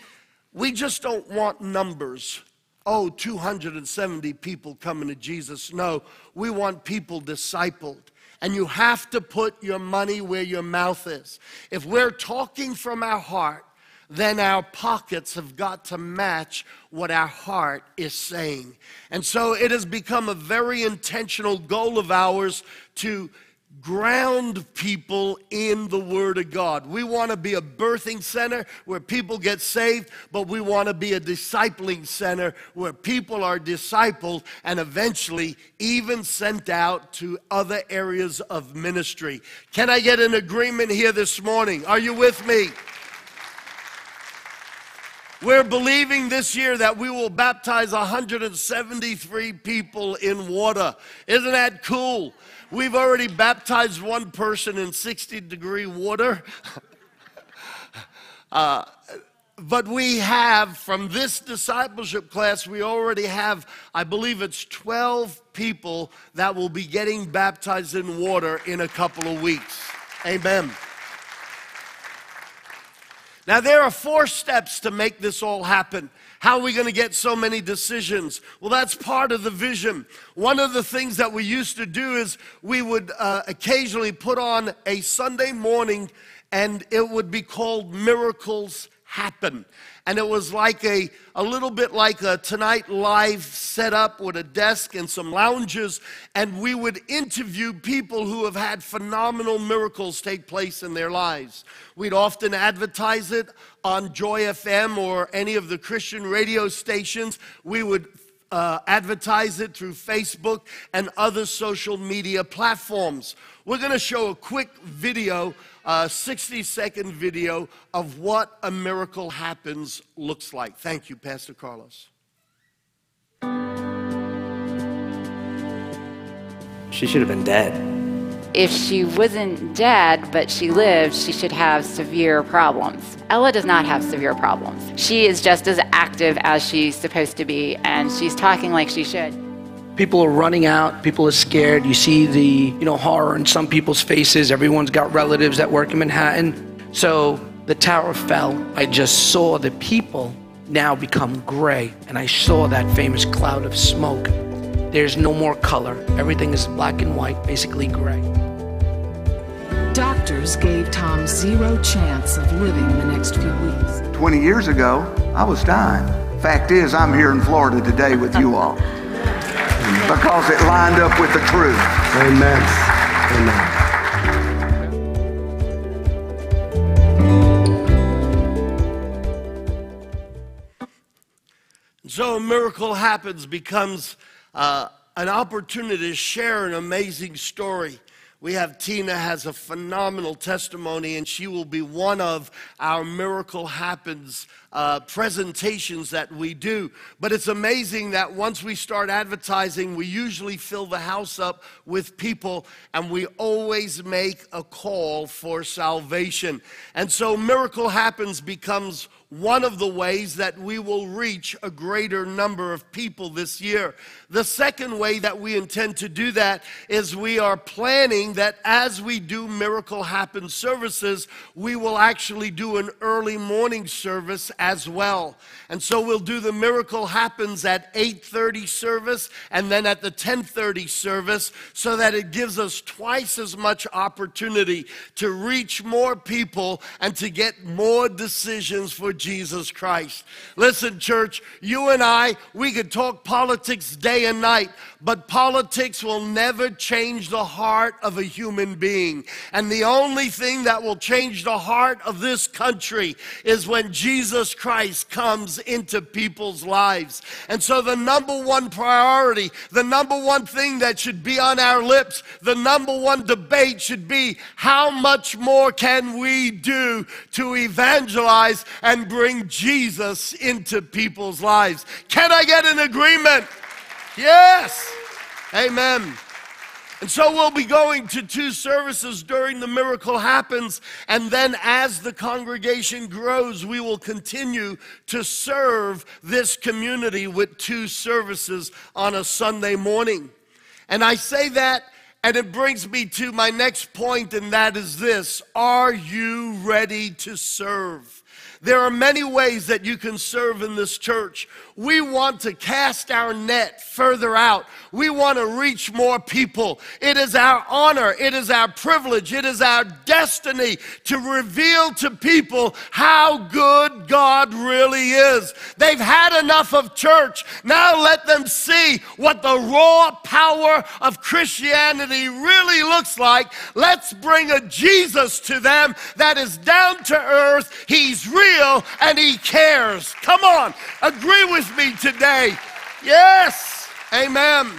we just don't want numbers. Oh, 270 people coming to Jesus. No, we want people discipled. And you have to put your money where your mouth is. If we're talking from our heart, then our pockets have got to match what our heart is saying. And so it has become a very intentional goal of ours to ground people in the Word of God. We want to be a birthing center where people get saved, but we want to be a discipling center where people are discipled and eventually even sent out to other areas of ministry. Can I get an agreement here this morning? Are you with me? We're believing this year that we will baptize 173 people in water. Isn't that cool? We've already baptized one person in 60 degree water. uh, but we have, from this discipleship class, we already have, I believe it's 12 people that will be getting baptized in water in a couple of weeks. Amen. Now, there are four steps to make this all happen. How are we going to get so many decisions? Well, that's part of the vision. One of the things that we used to do is we would uh, occasionally put on a Sunday morning and it would be called Miracles Happen and it was like a, a little bit like a Tonight Live setup with a desk and some lounges, and we would interview people who have had phenomenal miracles take place in their lives. We'd often advertise it on Joy FM or any of the Christian radio stations. We would uh, advertise it through Facebook and other social media platforms. We're going to show a quick video a 60 second video of what a miracle happens looks like. Thank you, Pastor Carlos. She should have been dead. If she wasn't dead, but she lived, she should have severe problems. Ella does not have severe problems. She is just as active as she's supposed to be, and she's talking like she should. People are running out. People are scared. You see the, you know, horror in some people's faces. Everyone's got relatives that work in Manhattan. So the tower fell. I just saw the people now become gray, and I saw that famous cloud of smoke. There's no more color. Everything is black and white, basically gray. Doctors gave Tom zero chance of living the next few weeks. 20 years ago, I was dying. Fact is, I'm here in Florida today with you all because it lined up with the truth. Amen. Amen. So a miracle happens, becomes uh, an opportunity to share an amazing story we have Tina has a phenomenal testimony, and she will be one of our Miracle Happens uh, presentations that we do. But it's amazing that once we start advertising, we usually fill the house up with people, and we always make a call for salvation. And so, Miracle Happens becomes one of the ways that we will reach a greater number of people this year. The second way that we intend to do that is we are planning that as we do Miracle Happen services, we will actually do an early morning service as well. And so we'll do the Miracle Happens at 8:30 service and then at the 10:30 service so that it gives us twice as much opportunity to reach more people and to get more decisions for Jesus Christ. Listen, church, you and I, we could talk politics day and night, but politics will never change the heart of a human being. And the only thing that will change the heart of this country is when Jesus Christ comes into people's lives. And so, the number one priority, the number one thing that should be on our lips, the number one debate should be how much more can we do to evangelize and bring Jesus into people's lives? Can I get an agreement? Yes. Amen. And so we'll be going to two services during the miracle happens. And then as the congregation grows, we will continue to serve this community with two services on a Sunday morning. And I say that, and it brings me to my next point, and that is this Are you ready to serve? There are many ways that you can serve in this church. We want to cast our net further out. We want to reach more people. It is our honor, it is our privilege, it is our destiny to reveal to people how good God really is. They've had enough of church. Now let them see what the raw power of Christianity really looks like. Let's bring a Jesus to them that is down to earth. He's real and he cares. Come on, agree with me today. Yes. Amen.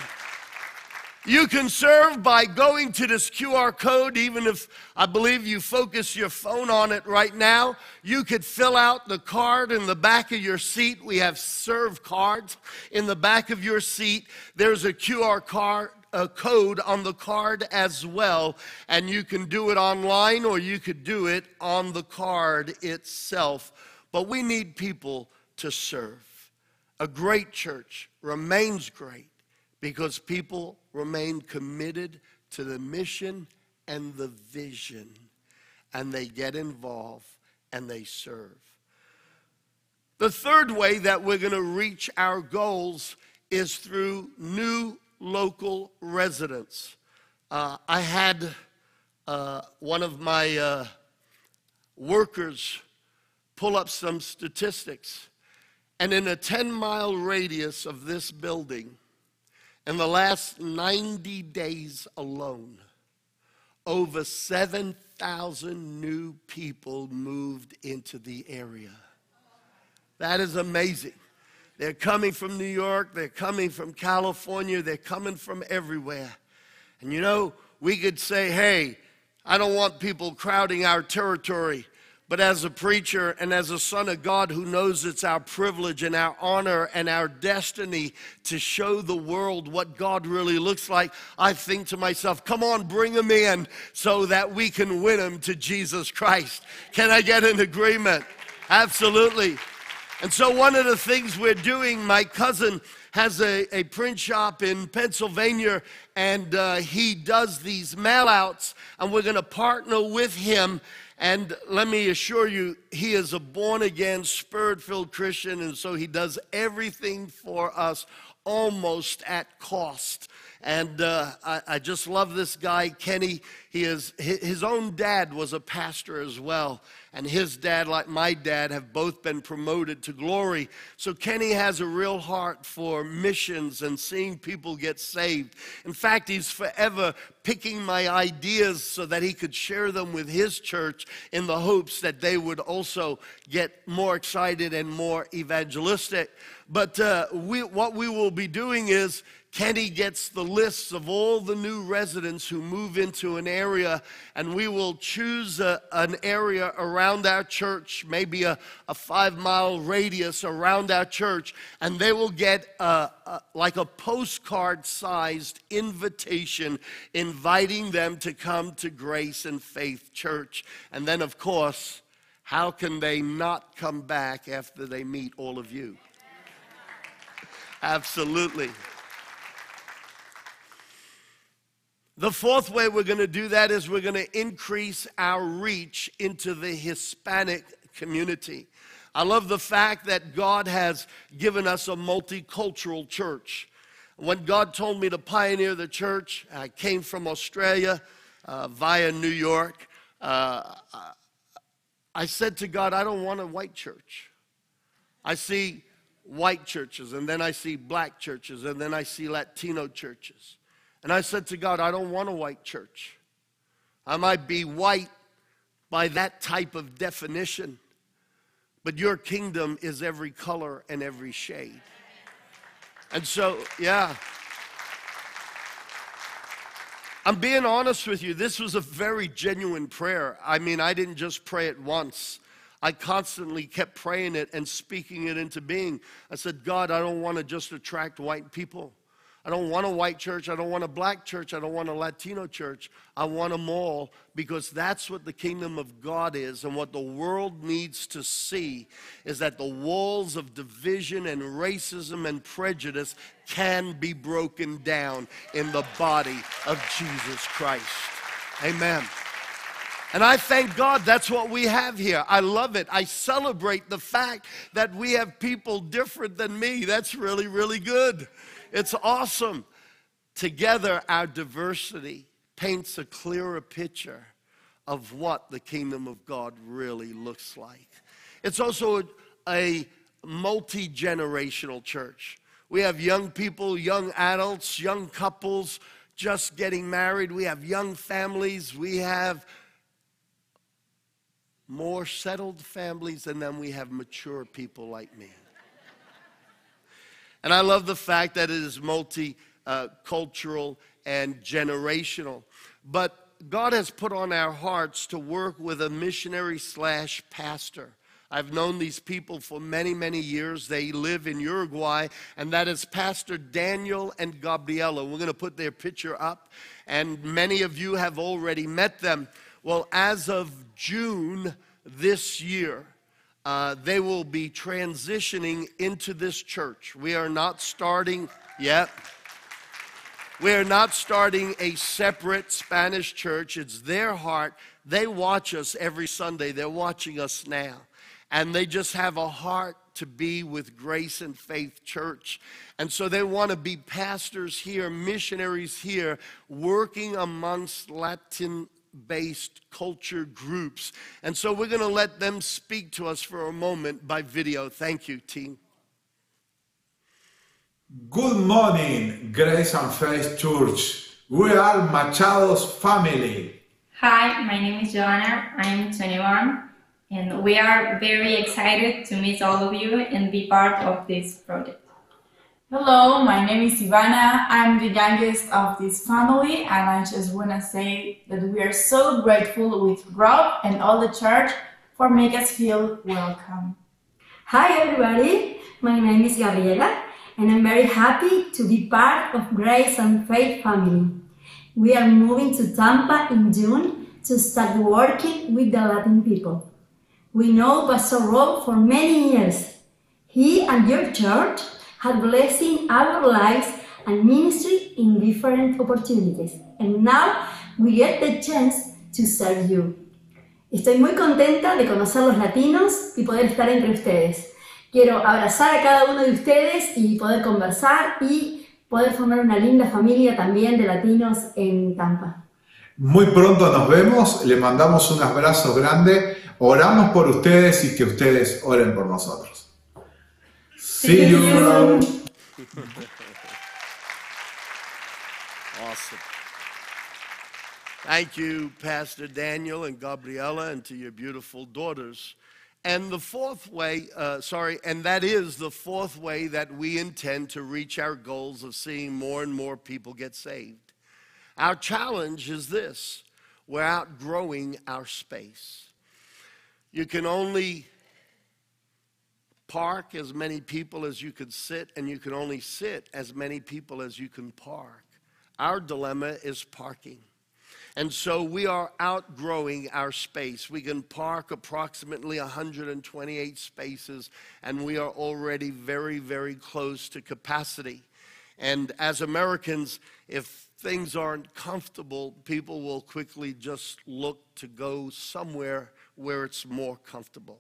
You can serve by going to this QR code, even if I believe you focus your phone on it right now. You could fill out the card in the back of your seat. We have serve cards in the back of your seat. There's a QR card. A code on the card as well, and you can do it online or you could do it on the card itself. But we need people to serve. A great church remains great because people remain committed to the mission and the vision, and they get involved and they serve. The third way that we're going to reach our goals is through new local residents. Uh, I had uh, one of my uh, workers pull up some statistics, and in a 10 mile radius of this building, in the last 90 days alone, over 7,000 new people moved into the area. That is amazing. They're coming from New York, they're coming from California, they're coming from everywhere. And you know, we could say, hey, I don't want people crowding our territory. But as a preacher and as a son of God who knows it's our privilege and our honor and our destiny to show the world what God really looks like, I think to myself, come on, bring them in so that we can win them to Jesus Christ. Can I get an agreement? Absolutely. And so, one of the things we're doing, my cousin has a, a print shop in Pennsylvania, and uh, he does these mail outs, and we're going to partner with him. And let me assure you, he is a born again, spirit filled Christian, and so he does everything for us almost at cost. And uh, I, I, just love this guy, Kenny. He is, his own dad was a pastor as well. And his dad, like my dad, have both been promoted to glory. So Kenny has a real heart for missions and seeing people get saved. In fact, he's forever picking my ideas so that he could share them with his church in the hopes that they would also get more excited and more evangelistic. But uh, we, what we will be doing is Kenny gets the lists of all the new residents who move into an area, and we will choose a, an area around our church, maybe a, a five mile radius around our church, and they will get a, like a postcard sized invitation inviting them to come to Grace and Faith Church. And then, of course, how can they not come back after they meet all of you? Absolutely. The fourth way we're going to do that is we're going to increase our reach into the Hispanic community. I love the fact that God has given us a multicultural church. When God told me to pioneer the church, I came from Australia uh, via New York. Uh, I said to God, I don't want a white church. I see white churches, and then I see black churches, and then I see Latino churches. And I said to God, I don't want a white church. I might be white by that type of definition, but your kingdom is every color and every shade. And so, yeah. I'm being honest with you. This was a very genuine prayer. I mean, I didn't just pray it once. I constantly kept praying it and speaking it into being. I said, God, I don't want to just attract white people. I don't want a white church. I don't want a black church. I don't want a Latino church. I want them all because that's what the kingdom of God is. And what the world needs to see is that the walls of division and racism and prejudice can be broken down in the body of Jesus Christ. Amen. And I thank God that's what we have here. I love it. I celebrate the fact that we have people different than me. That's really, really good. It's awesome. Together, our diversity paints a clearer picture of what the kingdom of God really looks like. It's also a, a multi generational church. We have young people, young adults, young couples just getting married. We have young families. We have more settled families, and then we have mature people like me. And I love the fact that it is multicultural and generational. But God has put on our hearts to work with a missionary slash pastor. I've known these people for many, many years. They live in Uruguay, and that is Pastor Daniel and Gabriela. We're going to put their picture up, and many of you have already met them. Well, as of June this year, uh, they will be transitioning into this church. We are not starting yet. We are not starting a separate Spanish church. It's their heart They watch us every Sunday. They're watching us now. And they just have a heart to be with Grace and Faith Church. And so they want to be pastors here, missionaries here, working amongst Latin based culture groups. And so we're going to let them speak to us for a moment by video. Thank you, team. Good morning, Grace and Faith Church. We are Machado's family. Hi, my name is Joanna. I'm 21, and we are very excited to meet all of you and be part of this project. Hello, my name is Ivana. I'm the youngest of this family, and I just want to say that we are so grateful with Rob and all the church for making us feel welcome. Hi, everybody. My name is Gabriela, and I'm very happy to be part of Grace and Faith family. We are moving to Tampa in June to start working with the Latin people. We know Pastor Rob for many years. He and your church have blessing our lives and ministry in different opportunities. And now we get the chance to serve you. Estoy muy contenta de conocer los latinos y poder estar entre ustedes. Quiero abrazar a cada uno de ustedes y poder conversar y poder formar una linda familia también de latinos en Tampa. Muy pronto nos vemos, le mandamos un abrazo grande, oramos por ustedes y que ustedes oren por nosotros. See you, bro. Awesome. Thank you, Pastor Daniel and Gabriela, and to your beautiful daughters. And the fourth way, uh, sorry, and that is the fourth way that we intend to reach our goals of seeing more and more people get saved. Our challenge is this we're outgrowing our space. You can only park as many people as you could sit, and you can only sit as many people as you can park. Our dilemma is parking. And so we are outgrowing our space. We can park approximately 128 spaces, and we are already very, very close to capacity. And as Americans, if things aren't comfortable, people will quickly just look to go somewhere where it's more comfortable.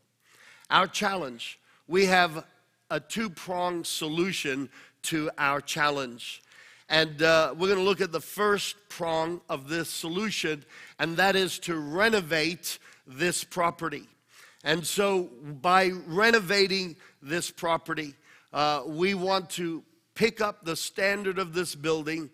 Our challenge we have a two pronged solution to our challenge. And uh, we're going to look at the first prong of this solution, and that is to renovate this property. And so, by renovating this property, uh, we want to pick up the standard of this building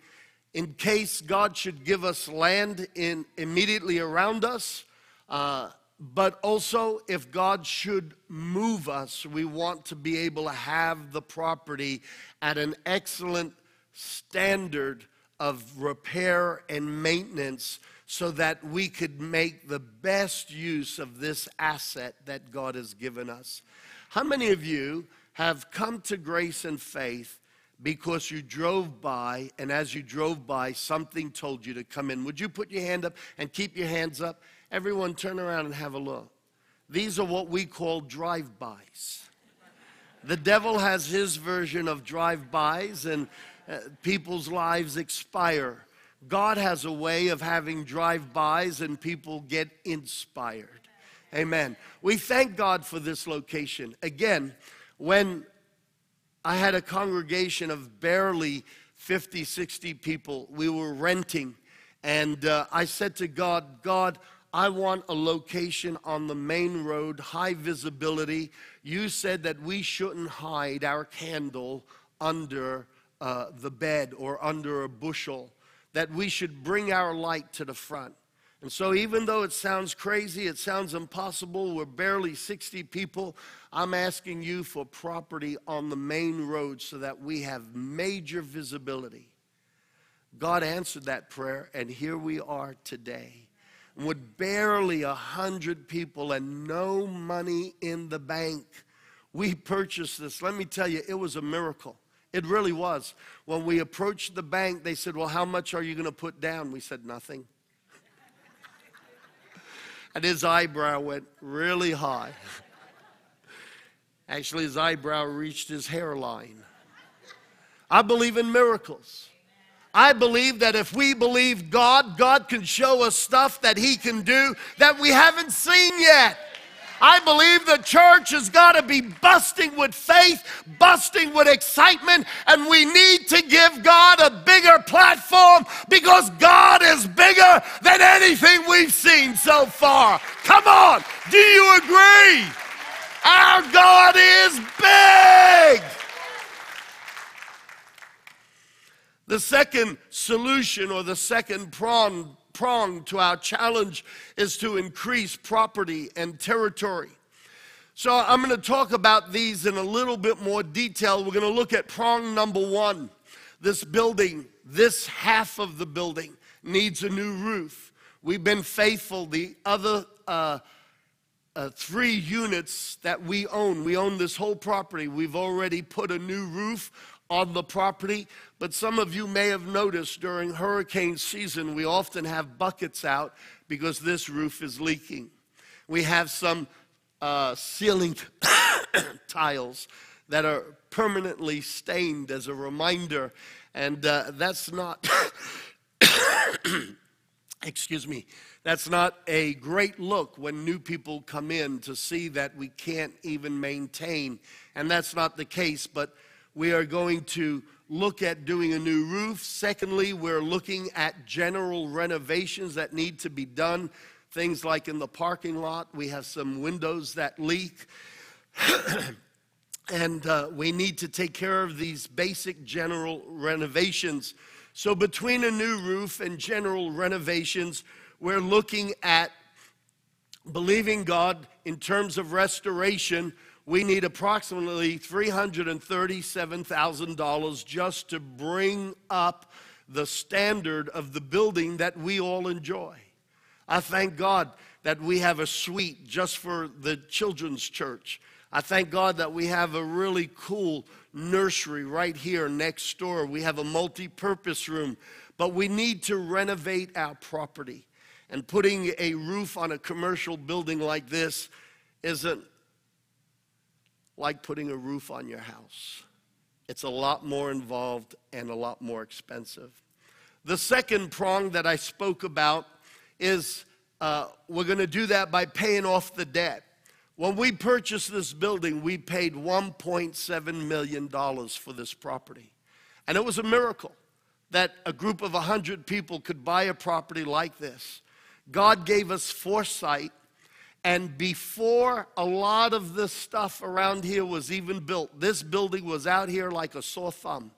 in case God should give us land in immediately around us. Uh, but also, if God should move us, we want to be able to have the property at an excellent standard of repair and maintenance so that we could make the best use of this asset that God has given us. How many of you have come to grace and faith because you drove by, and as you drove by, something told you to come in? Would you put your hand up and keep your hands up? Everyone turn around and have a look. These are what we call drive bys. The devil has his version of drive bys, and uh, people's lives expire. God has a way of having drive bys, and people get inspired. Amen. We thank God for this location. Again, when I had a congregation of barely 50, 60 people, we were renting, and uh, I said to God, God, I want a location on the main road, high visibility. You said that we shouldn't hide our candle under uh, the bed or under a bushel, that we should bring our light to the front. And so, even though it sounds crazy, it sounds impossible, we're barely 60 people, I'm asking you for property on the main road so that we have major visibility. God answered that prayer, and here we are today with barely a hundred people and no money in the bank. We purchased this. Let me tell you, it was a miracle. It really was. When we approached the bank, they said, Well, how much are you going to put down? We said, Nothing. and his eyebrow went really high. Actually, his eyebrow reached his hairline. I believe in miracles. I believe that if we believe God, God can show us stuff that He can do that we haven't seen yet. I believe the church has got to be busting with faith, busting with excitement, and we need to give God a bigger platform because God is bigger than anything we've seen so far. Come on, do you agree? Our God is big. The second solution or the second prong, prong to our challenge is to increase property and territory. So I'm going to talk about these in a little bit more detail. We're going to look at prong number one. This building, this half of the building, needs a new roof. We've been faithful. The other uh, uh, three units that we own, we own this whole property. We've already put a new roof on the property. But some of you may have noticed during hurricane season, we often have buckets out because this roof is leaking. We have some uh, ceiling tiles that are permanently stained as a reminder, and uh, that's not, excuse me, that's not a great look when new people come in to see that we can't even maintain, and that's not the case, but we are going to look at doing a new roof. Secondly, we're looking at general renovations that need to be done. Things like in the parking lot, we have some windows that leak. and uh, we need to take care of these basic general renovations. So, between a new roof and general renovations, we're looking at believing God in terms of restoration we need approximately $337,000 just to bring up the standard of the building that we all enjoy. I thank God that we have a suite just for the children's church. I thank God that we have a really cool nursery right here next door. We have a multi purpose room, but we need to renovate our property. And putting a roof on a commercial building like this isn't like putting a roof on your house. It's a lot more involved and a lot more expensive. The second prong that I spoke about is uh, we're going to do that by paying off the debt. When we purchased this building, we paid $1.7 million for this property. And it was a miracle that a group of 100 people could buy a property like this. God gave us foresight and before a lot of this stuff around here was even built, this building was out here like a sore thumb.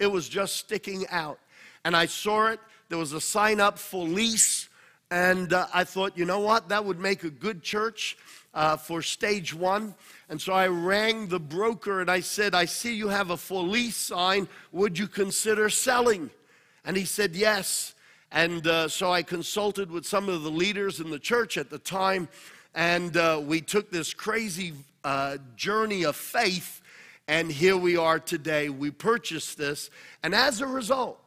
It was just sticking out. And I saw it. There was a sign up for lease. And uh, I thought, you know what? That would make a good church uh, for stage one. And so I rang the broker and I said, I see you have a for lease sign. Would you consider selling? And he said, yes. And uh, so I consulted with some of the leaders in the church at the time. And uh, we took this crazy uh, journey of faith, and here we are today. We purchased this, and as a result,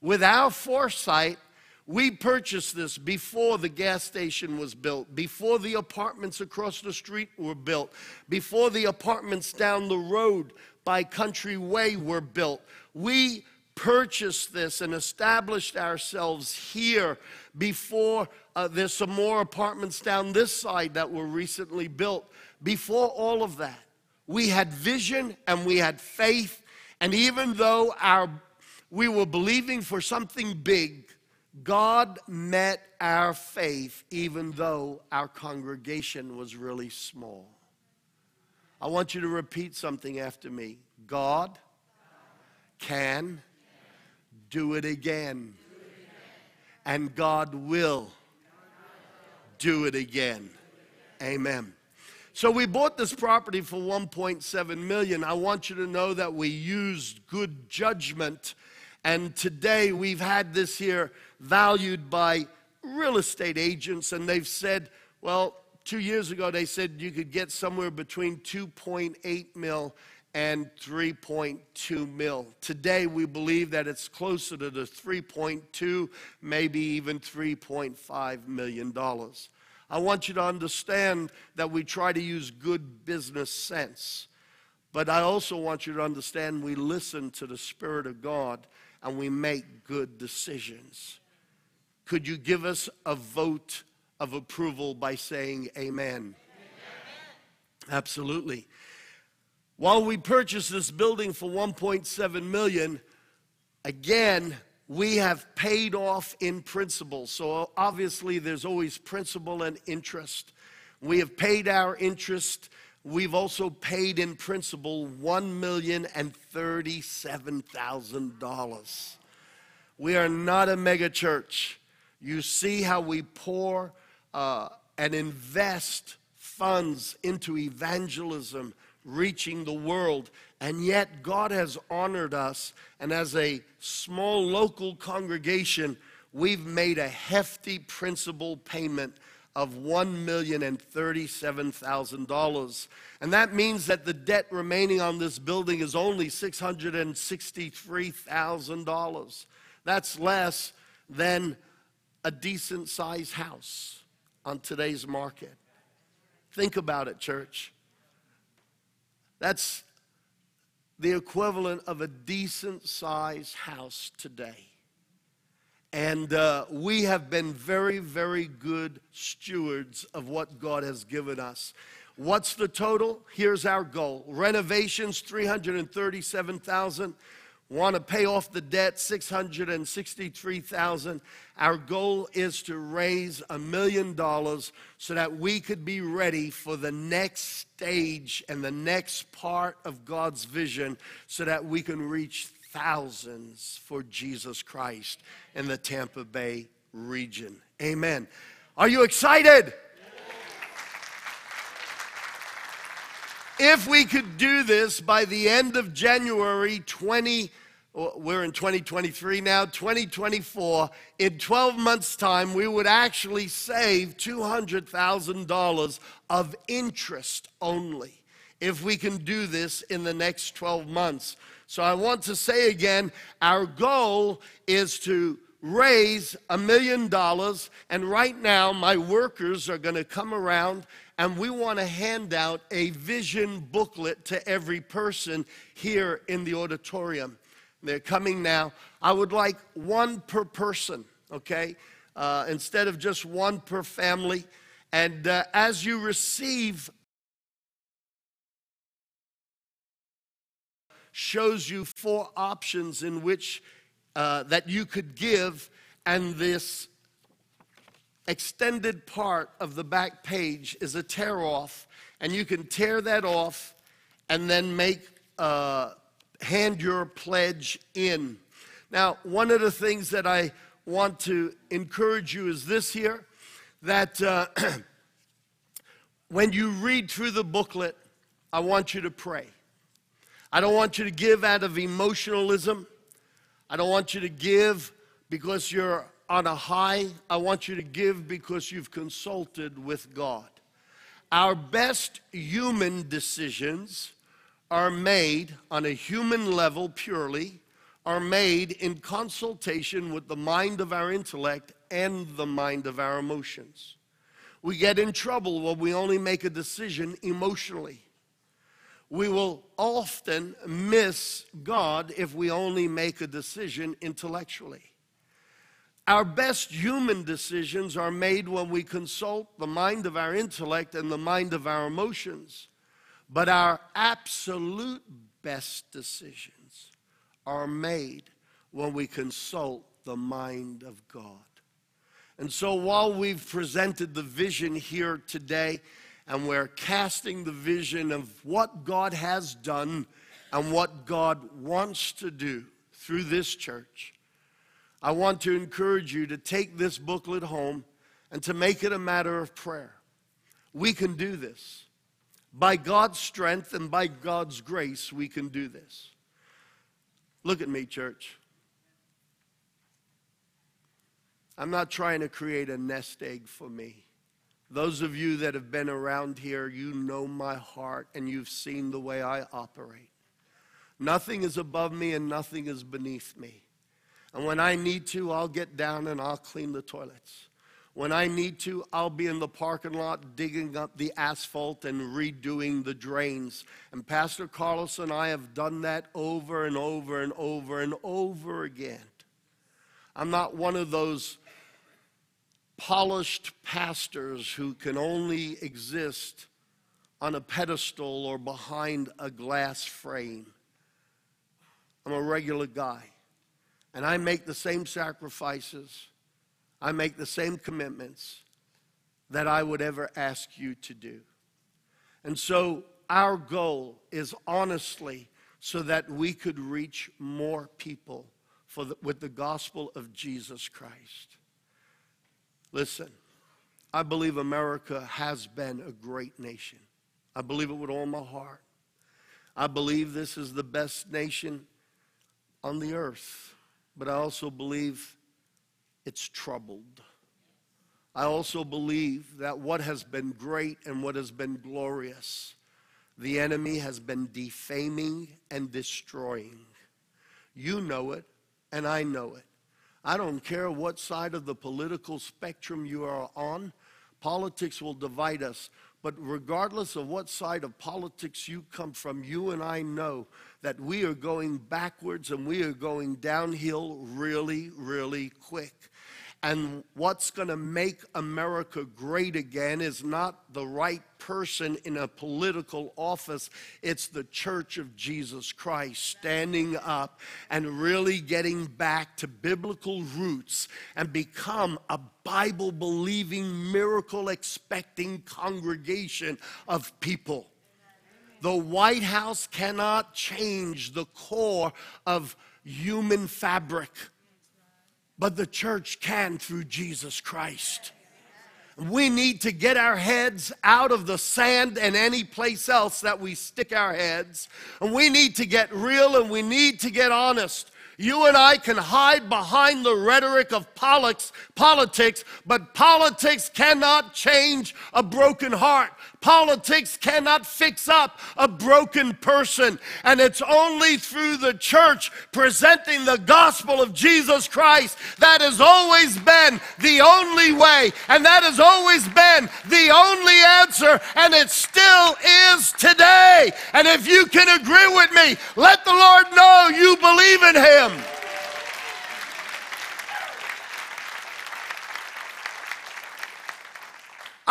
with our foresight, we purchased this before the gas station was built, before the apartments across the street were built, before the apartments down the road by Country Way were built. We purchased this and established ourselves here before uh, there's some more apartments down this side that were recently built. Before all of that, we had vision and we had faith. And even though our, we were believing for something big, God met our faith even though our congregation was really small. I want you to repeat something after me God can do it again, and God will do it again. Amen. So we bought this property for 1.7 million. I want you to know that we used good judgment and today we've had this here valued by real estate agents and they've said, well, 2 years ago they said you could get somewhere between 2.8 mil and 3.2 mil. Today, we believe that it's closer to the 3.2, maybe even 3.5 million dollars. I want you to understand that we try to use good business sense. But I also want you to understand we listen to the Spirit of God and we make good decisions. Could you give us a vote of approval by saying amen? amen. Absolutely. While we purchased this building for 1.7 million, again, we have paid off in principal. So obviously, there's always principal and interest. We have paid our interest. We've also paid in principal $1,037,000. We are not a mega church. You see how we pour uh, and invest funds into evangelism, reaching the world. And yet, God has honored us. And as a small local congregation, we've made a hefty principal payment of $1,037,000. And that means that the debt remaining on this building is only $663,000. That's less than a decent sized house on today's market. Think about it, church. That's the equivalent of a decent sized house today. And uh, we have been very, very good stewards of what God has given us. What's the total? Here's our goal renovations 337,000 want to pay off the debt 663,000 our goal is to raise a million dollars so that we could be ready for the next stage and the next part of God's vision so that we can reach thousands for Jesus Christ in the Tampa Bay region. Amen. Are you excited? If we could do this by the end of January 20 we're in 2023 now, 2024, in 12 months' time, we would actually save $200,000 of interest only if we can do this in the next 12 months. So I want to say again our goal is to raise a million dollars, and right now, my workers are going to come around and we want to hand out a vision booklet to every person here in the auditorium. They're coming now. I would like one per person, okay? Uh, instead of just one per family. And uh, as you receive, shows you four options in which uh, that you could give, and this extended part of the back page is a tear off, and you can tear that off and then make uh, hand your pledge in. Now, one of the things that I want to encourage you is this here that uh, when you read through the booklet, I want you to pray. I don't want you to give out of emotionalism. I don't want you to give because you're on a high. I want you to give because you've consulted with God. Our best human decisions are made on a human level purely, are made in consultation with the mind of our intellect and the mind of our emotions. We get in trouble when we only make a decision emotionally. We will often miss God if we only make a decision intellectually. Our best human decisions are made when we consult the mind of our intellect and the mind of our emotions. But our absolute best decisions are made when we consult the mind of God. And so while we've presented the vision here today, and we're casting the vision of what God has done and what God wants to do through this church, I want to encourage you to take this booklet home and to make it a matter of prayer. We can do this. By God's strength and by God's grace, we can do this. Look at me, church. I'm not trying to create a nest egg for me. Those of you that have been around here, you know my heart and you've seen the way I operate. Nothing is above me and nothing is beneath me. And when I need to, I'll get down and I'll clean the toilets. When I need to, I'll be in the parking lot digging up the asphalt and redoing the drains. And Pastor Carlos and I have done that over and over and over and over again. I'm not one of those polished pastors who can only exist on a pedestal or behind a glass frame. I'm a regular guy. And I make the same sacrifices, I make the same commitments that I would ever ask you to do. And so our goal is honestly so that we could reach more people for the, with the gospel of Jesus Christ. Listen, I believe America has been a great nation. I believe it with all my heart. I believe this is the best nation on the earth, but I also believe it's troubled. I also believe that what has been great and what has been glorious, the enemy has been defaming and destroying. You know it, and I know it. I don't care what side of the political spectrum you are on, politics will divide us. But regardless of what side of politics you come from, you and I know that we are going backwards and we are going downhill really, really quick. And what's going to make America great again is not the right person in a political office, it's the church of Jesus Christ standing up and really getting back to biblical roots and become a Bible believing, miracle expecting congregation of people. The White House cannot change the core of human fabric but the church can through Jesus Christ. We need to get our heads out of the sand and any place else that we stick our heads. And we need to get real and we need to get honest. You and I can hide behind the rhetoric of politics, politics, but politics cannot change a broken heart. Politics cannot fix up a broken person. And it's only through the church presenting the gospel of Jesus Christ that has always been the only way. And that has always been the only answer. And it still is today. And if you can agree with me, let the Lord know you believe in Him.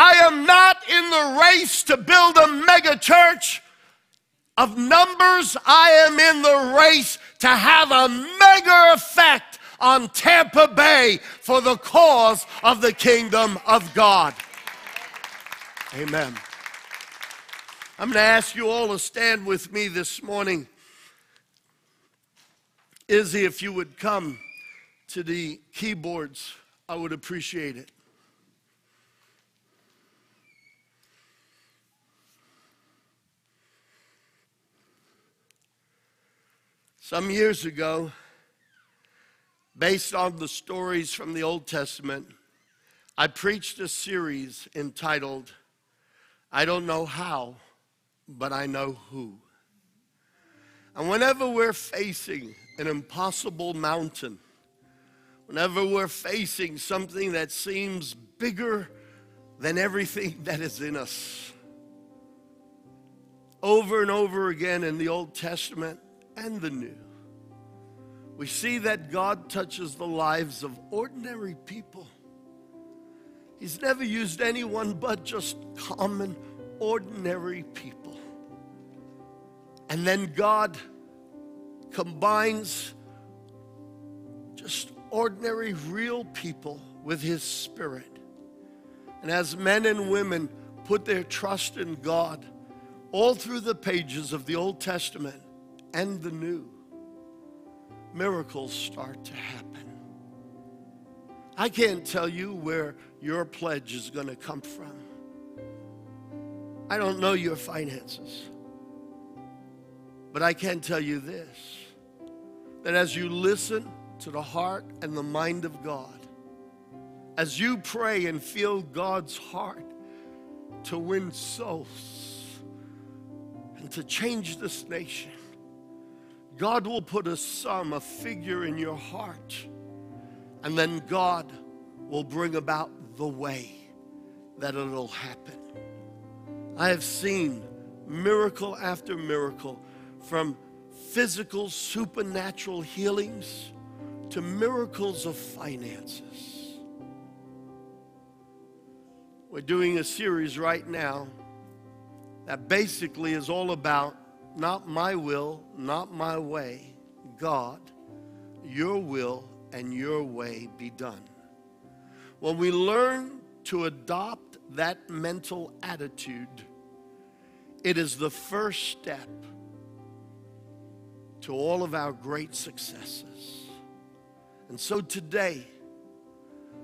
I am not in the race to build a mega church of numbers. I am in the race to have a mega effect on Tampa Bay for the cause of the kingdom of God. Amen. I'm going to ask you all to stand with me this morning. Izzy, if you would come to the keyboards, I would appreciate it. Some years ago, based on the stories from the Old Testament, I preached a series entitled, I Don't Know How, but I Know Who. And whenever we're facing an impossible mountain, whenever we're facing something that seems bigger than everything that is in us, over and over again in the Old Testament, and the new. We see that God touches the lives of ordinary people. He's never used anyone but just common, ordinary people. And then God combines just ordinary, real people with His Spirit. And as men and women put their trust in God all through the pages of the Old Testament, and the new, miracles start to happen. I can't tell you where your pledge is going to come from. I don't know your finances. But I can tell you this that as you listen to the heart and the mind of God, as you pray and feel God's heart to win souls and to change this nation, God will put a sum, a figure in your heart, and then God will bring about the way that it'll happen. I have seen miracle after miracle from physical supernatural healings to miracles of finances. We're doing a series right now that basically is all about not my will, not my way, God, your will and your way be done. When we learn to adopt that mental attitude, it is the first step to all of our great successes. And so today,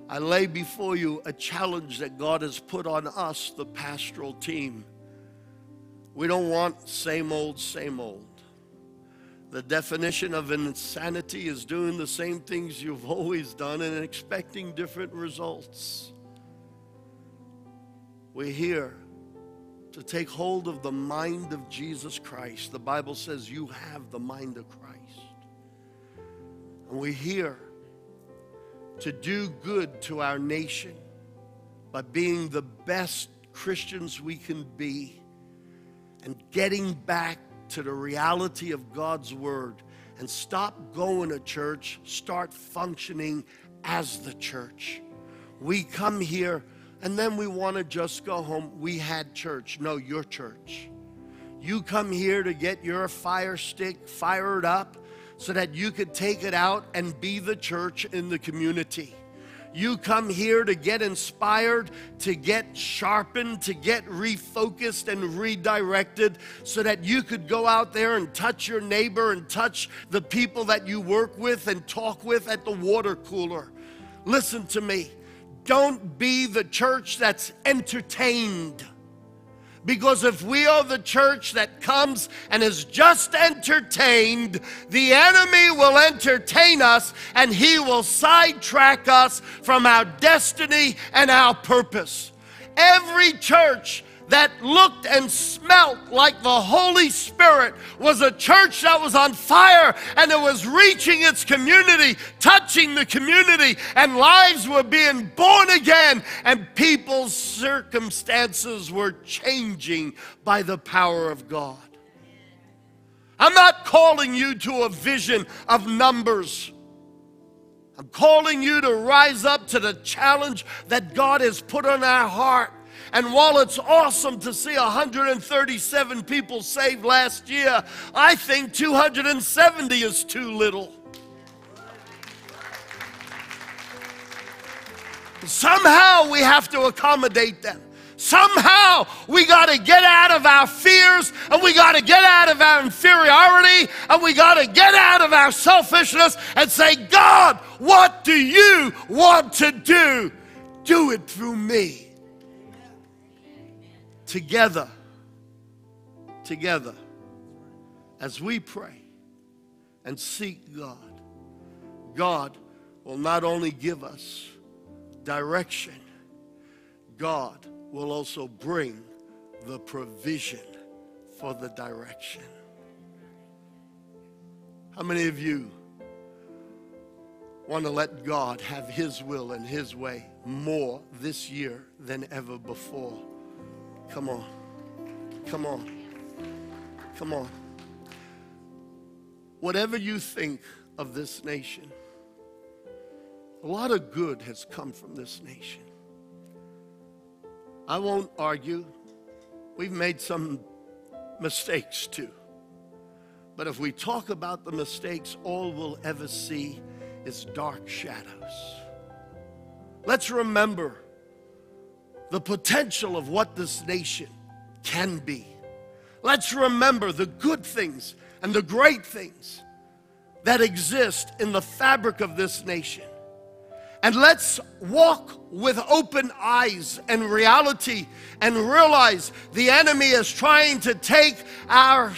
I lay before you a challenge that God has put on us, the pastoral team. We don't want same old, same old. The definition of insanity is doing the same things you've always done and expecting different results. We're here to take hold of the mind of Jesus Christ. The Bible says you have the mind of Christ. And we're here to do good to our nation by being the best Christians we can be and getting back to the reality of God's Word and stop going to church, start functioning as the church. We come here and then we want to just go home. We had church. No, your church. You come here to get your fire stick fired up so that you could take it out and be the church in the community. You come here to get inspired, to get sharpened, to get refocused and redirected so that you could go out there and touch your neighbor and touch the people that you work with and talk with at the water cooler. Listen to me. Don't be the church that's entertained. Because if we are the church that comes and is just entertained, the enemy will entertain us and he will sidetrack us from our destiny and our purpose. Every church that looked and smelt like the Holy Spirit was a church that was on fire and it was reaching its community, touching the community, and lives were being born again, and people's circumstances were changing by the power of God. I'm not calling you to a vision of numbers. I'm calling you to rise up to the challenge that God has put on our heart and while it's awesome to see 137 people saved last year, I think 270 is too little. Somehow we have to accommodate them. Somehow we got to get out of our fears and we got to get out of our inferiority and we got to get out of our selfishness and say, God, what do you want to do? Do it through me together, together, as we pray and seek God, God will not only give us direction, God will also bring the provision for the direction. How many of you want to let God have His will and His way more this year than ever before? Come on. Come on. Come on. Whatever you think of this nation, a lot of good has come from this nation. I won't argue. We've made some mistakes too. But if we talk about the mistakes, all we'll ever see is dark shadows. Let's remember the potential of what this nation can be. Let's remember the good things and the great things that exist in the fabric of this nation. And let's walk with open eyes and reality and realize the enemy is trying to take our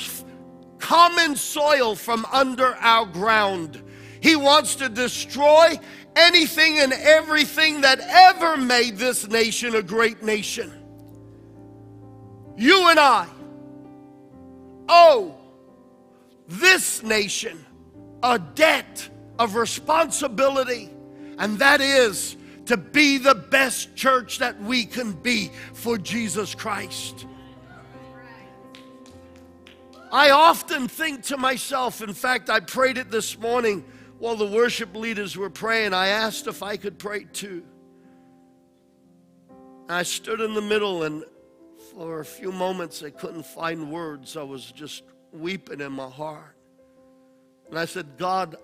common soil from under our ground. He wants to destroy anything and everything that ever made this nation a great nation. You and I owe this nation a debt of responsibility, and that is to be the best church that we can be for Jesus Christ. I often think to myself, in fact, I prayed it this morning while the worship leaders were praying. I asked if I could pray too. I stood in the middle, and for a few moments, I couldn't find words. I was just weeping in my heart. And I said, God,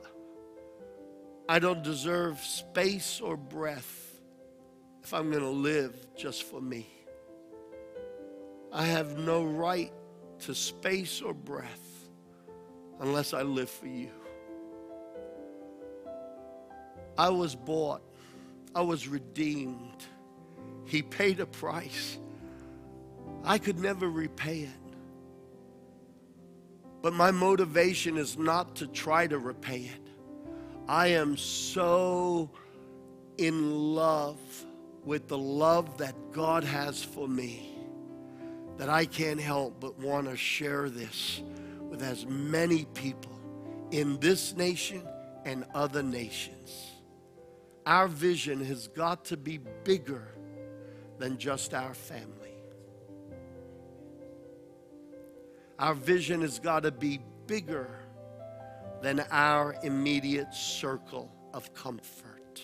I don't deserve space or breath if I'm going to live just for me. I have no right to space or breath unless I live for you. I was bought, I was redeemed. He paid a price. I could never repay it. But my motivation is not to try to repay it. I am so in love with the love that God has for me that I can't help but want to share this with as many people in this nation and other nations. Our vision has got to be bigger than just our family. Our vision has got to be bigger than our immediate circle of comfort.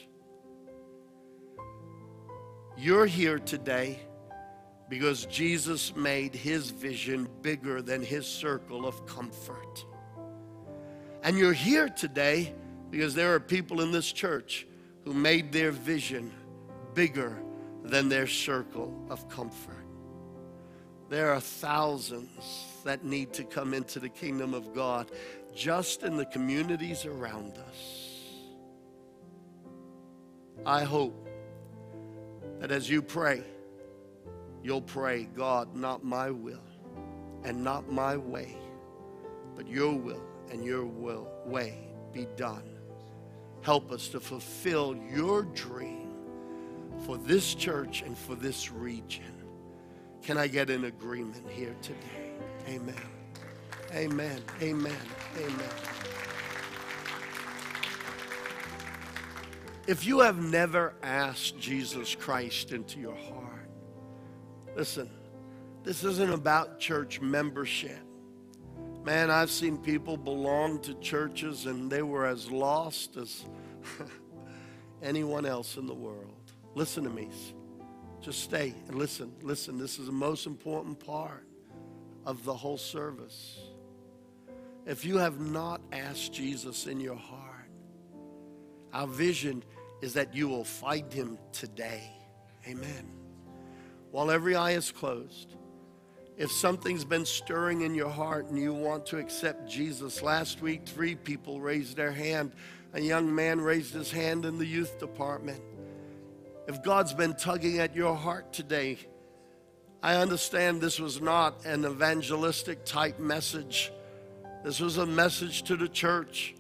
You're here today because Jesus made his vision bigger than his circle of comfort. And you're here today because there are people in this church who made their vision bigger than their circle of comfort. There are thousands that need to come into the kingdom of God just in the communities around us. I hope that as you pray, you'll pray, God, not my will and not my way, but your will and your will way be done. Help us to fulfill your dream for this church and for this region. Can I get an agreement here today? Amen. Amen. Amen. Amen. If you have never asked Jesus Christ into your heart, listen, this isn't about church membership. Man, I've seen people belong to churches and they were as lost as anyone else in the world. Listen to me. Just stay and listen. Listen, this is the most important part of the whole service. If you have not asked Jesus in your heart, our vision is that you will find him today. Amen. While every eye is closed, if something's been stirring in your heart and you want to accept Jesus, last week three people raised their hand. A young man raised his hand in the youth department. If God's been tugging at your heart today, I understand this was not an evangelistic type message. This was a message to the church,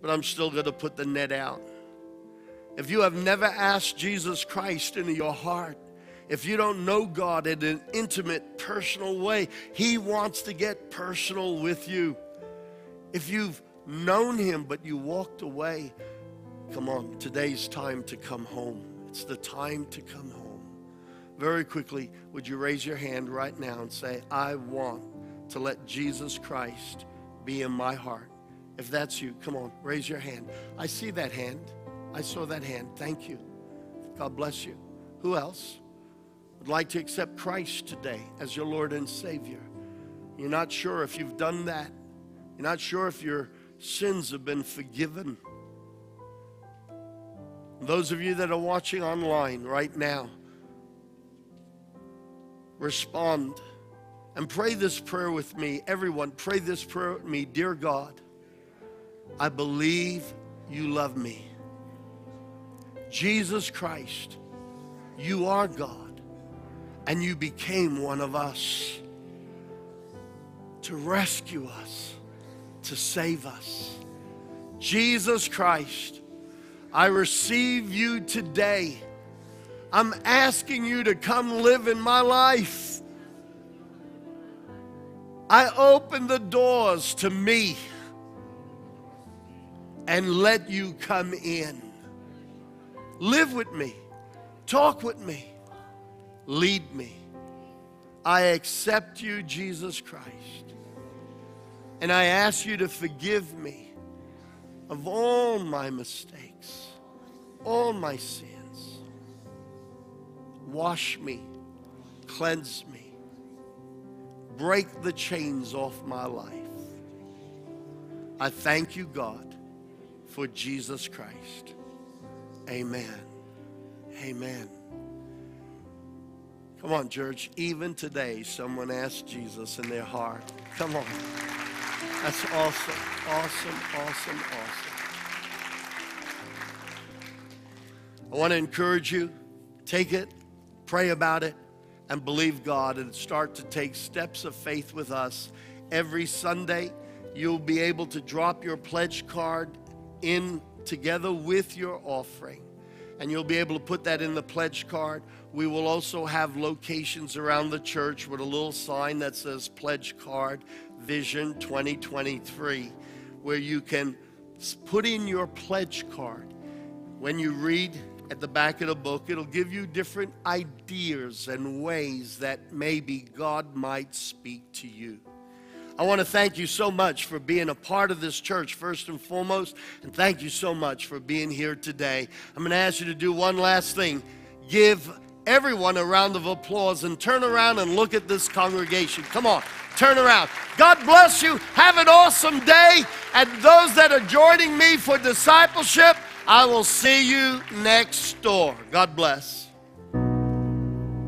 but I'm still going to put the net out. If you have never asked Jesus Christ into your heart, if you don't know God in an intimate, personal way, He wants to get personal with you. If you've known Him but you walked away, come on, today's time to come home. It's the time to come home. Very quickly, would you raise your hand right now and say, I want to let Jesus Christ be in my heart? If that's you, come on, raise your hand. I see that hand. I saw that hand. Thank you. God bless you. Who else would like to accept Christ today as your Lord and Savior? You're not sure if you've done that. You're not sure if your sins have been forgiven. Those of you that are watching online right now, respond and pray this prayer with me. Everyone, pray this prayer with me. Dear God, I believe you love me. Jesus Christ, you are God, and you became one of us to rescue us, to save us. Jesus Christ, I receive you today I'm asking you to come live in my life. I open the doors to me and let you come in. Live with me, Talk with me. Lead me. I accept you, Jesus Christ. And I ask you to forgive me of all my mistakes, all my sins. Wash me, cleanse me, break the chains off my life. I thank you, God, for Jesus Christ. Amen. Amen. Come on, church. Even today, someone asked Jesus in their heart. Come on. That's awesome, awesome, awesome, awesome. I want to encourage you take it, pray about it, and believe God and start to take steps of faith with us. Every Sunday, you'll be able to drop your pledge card in together with your offering. And you'll be able to put that in the pledge card. We will also have locations around the church with a little sign that says Pledge Card Vision 2023, where you can put in your pledge card. When you read at the back of the book, it'll give you different ideas and ways that maybe God might speak to you. I want to thank you so much for being a part of this church, first and foremost, and thank you so much for being here today. I'm going to ask you to do one last thing give everyone a round of applause and turn around and look at this congregation. Come on, turn around. God bless you. Have an awesome day. And those that are joining me for discipleship, I will see you next door. God bless.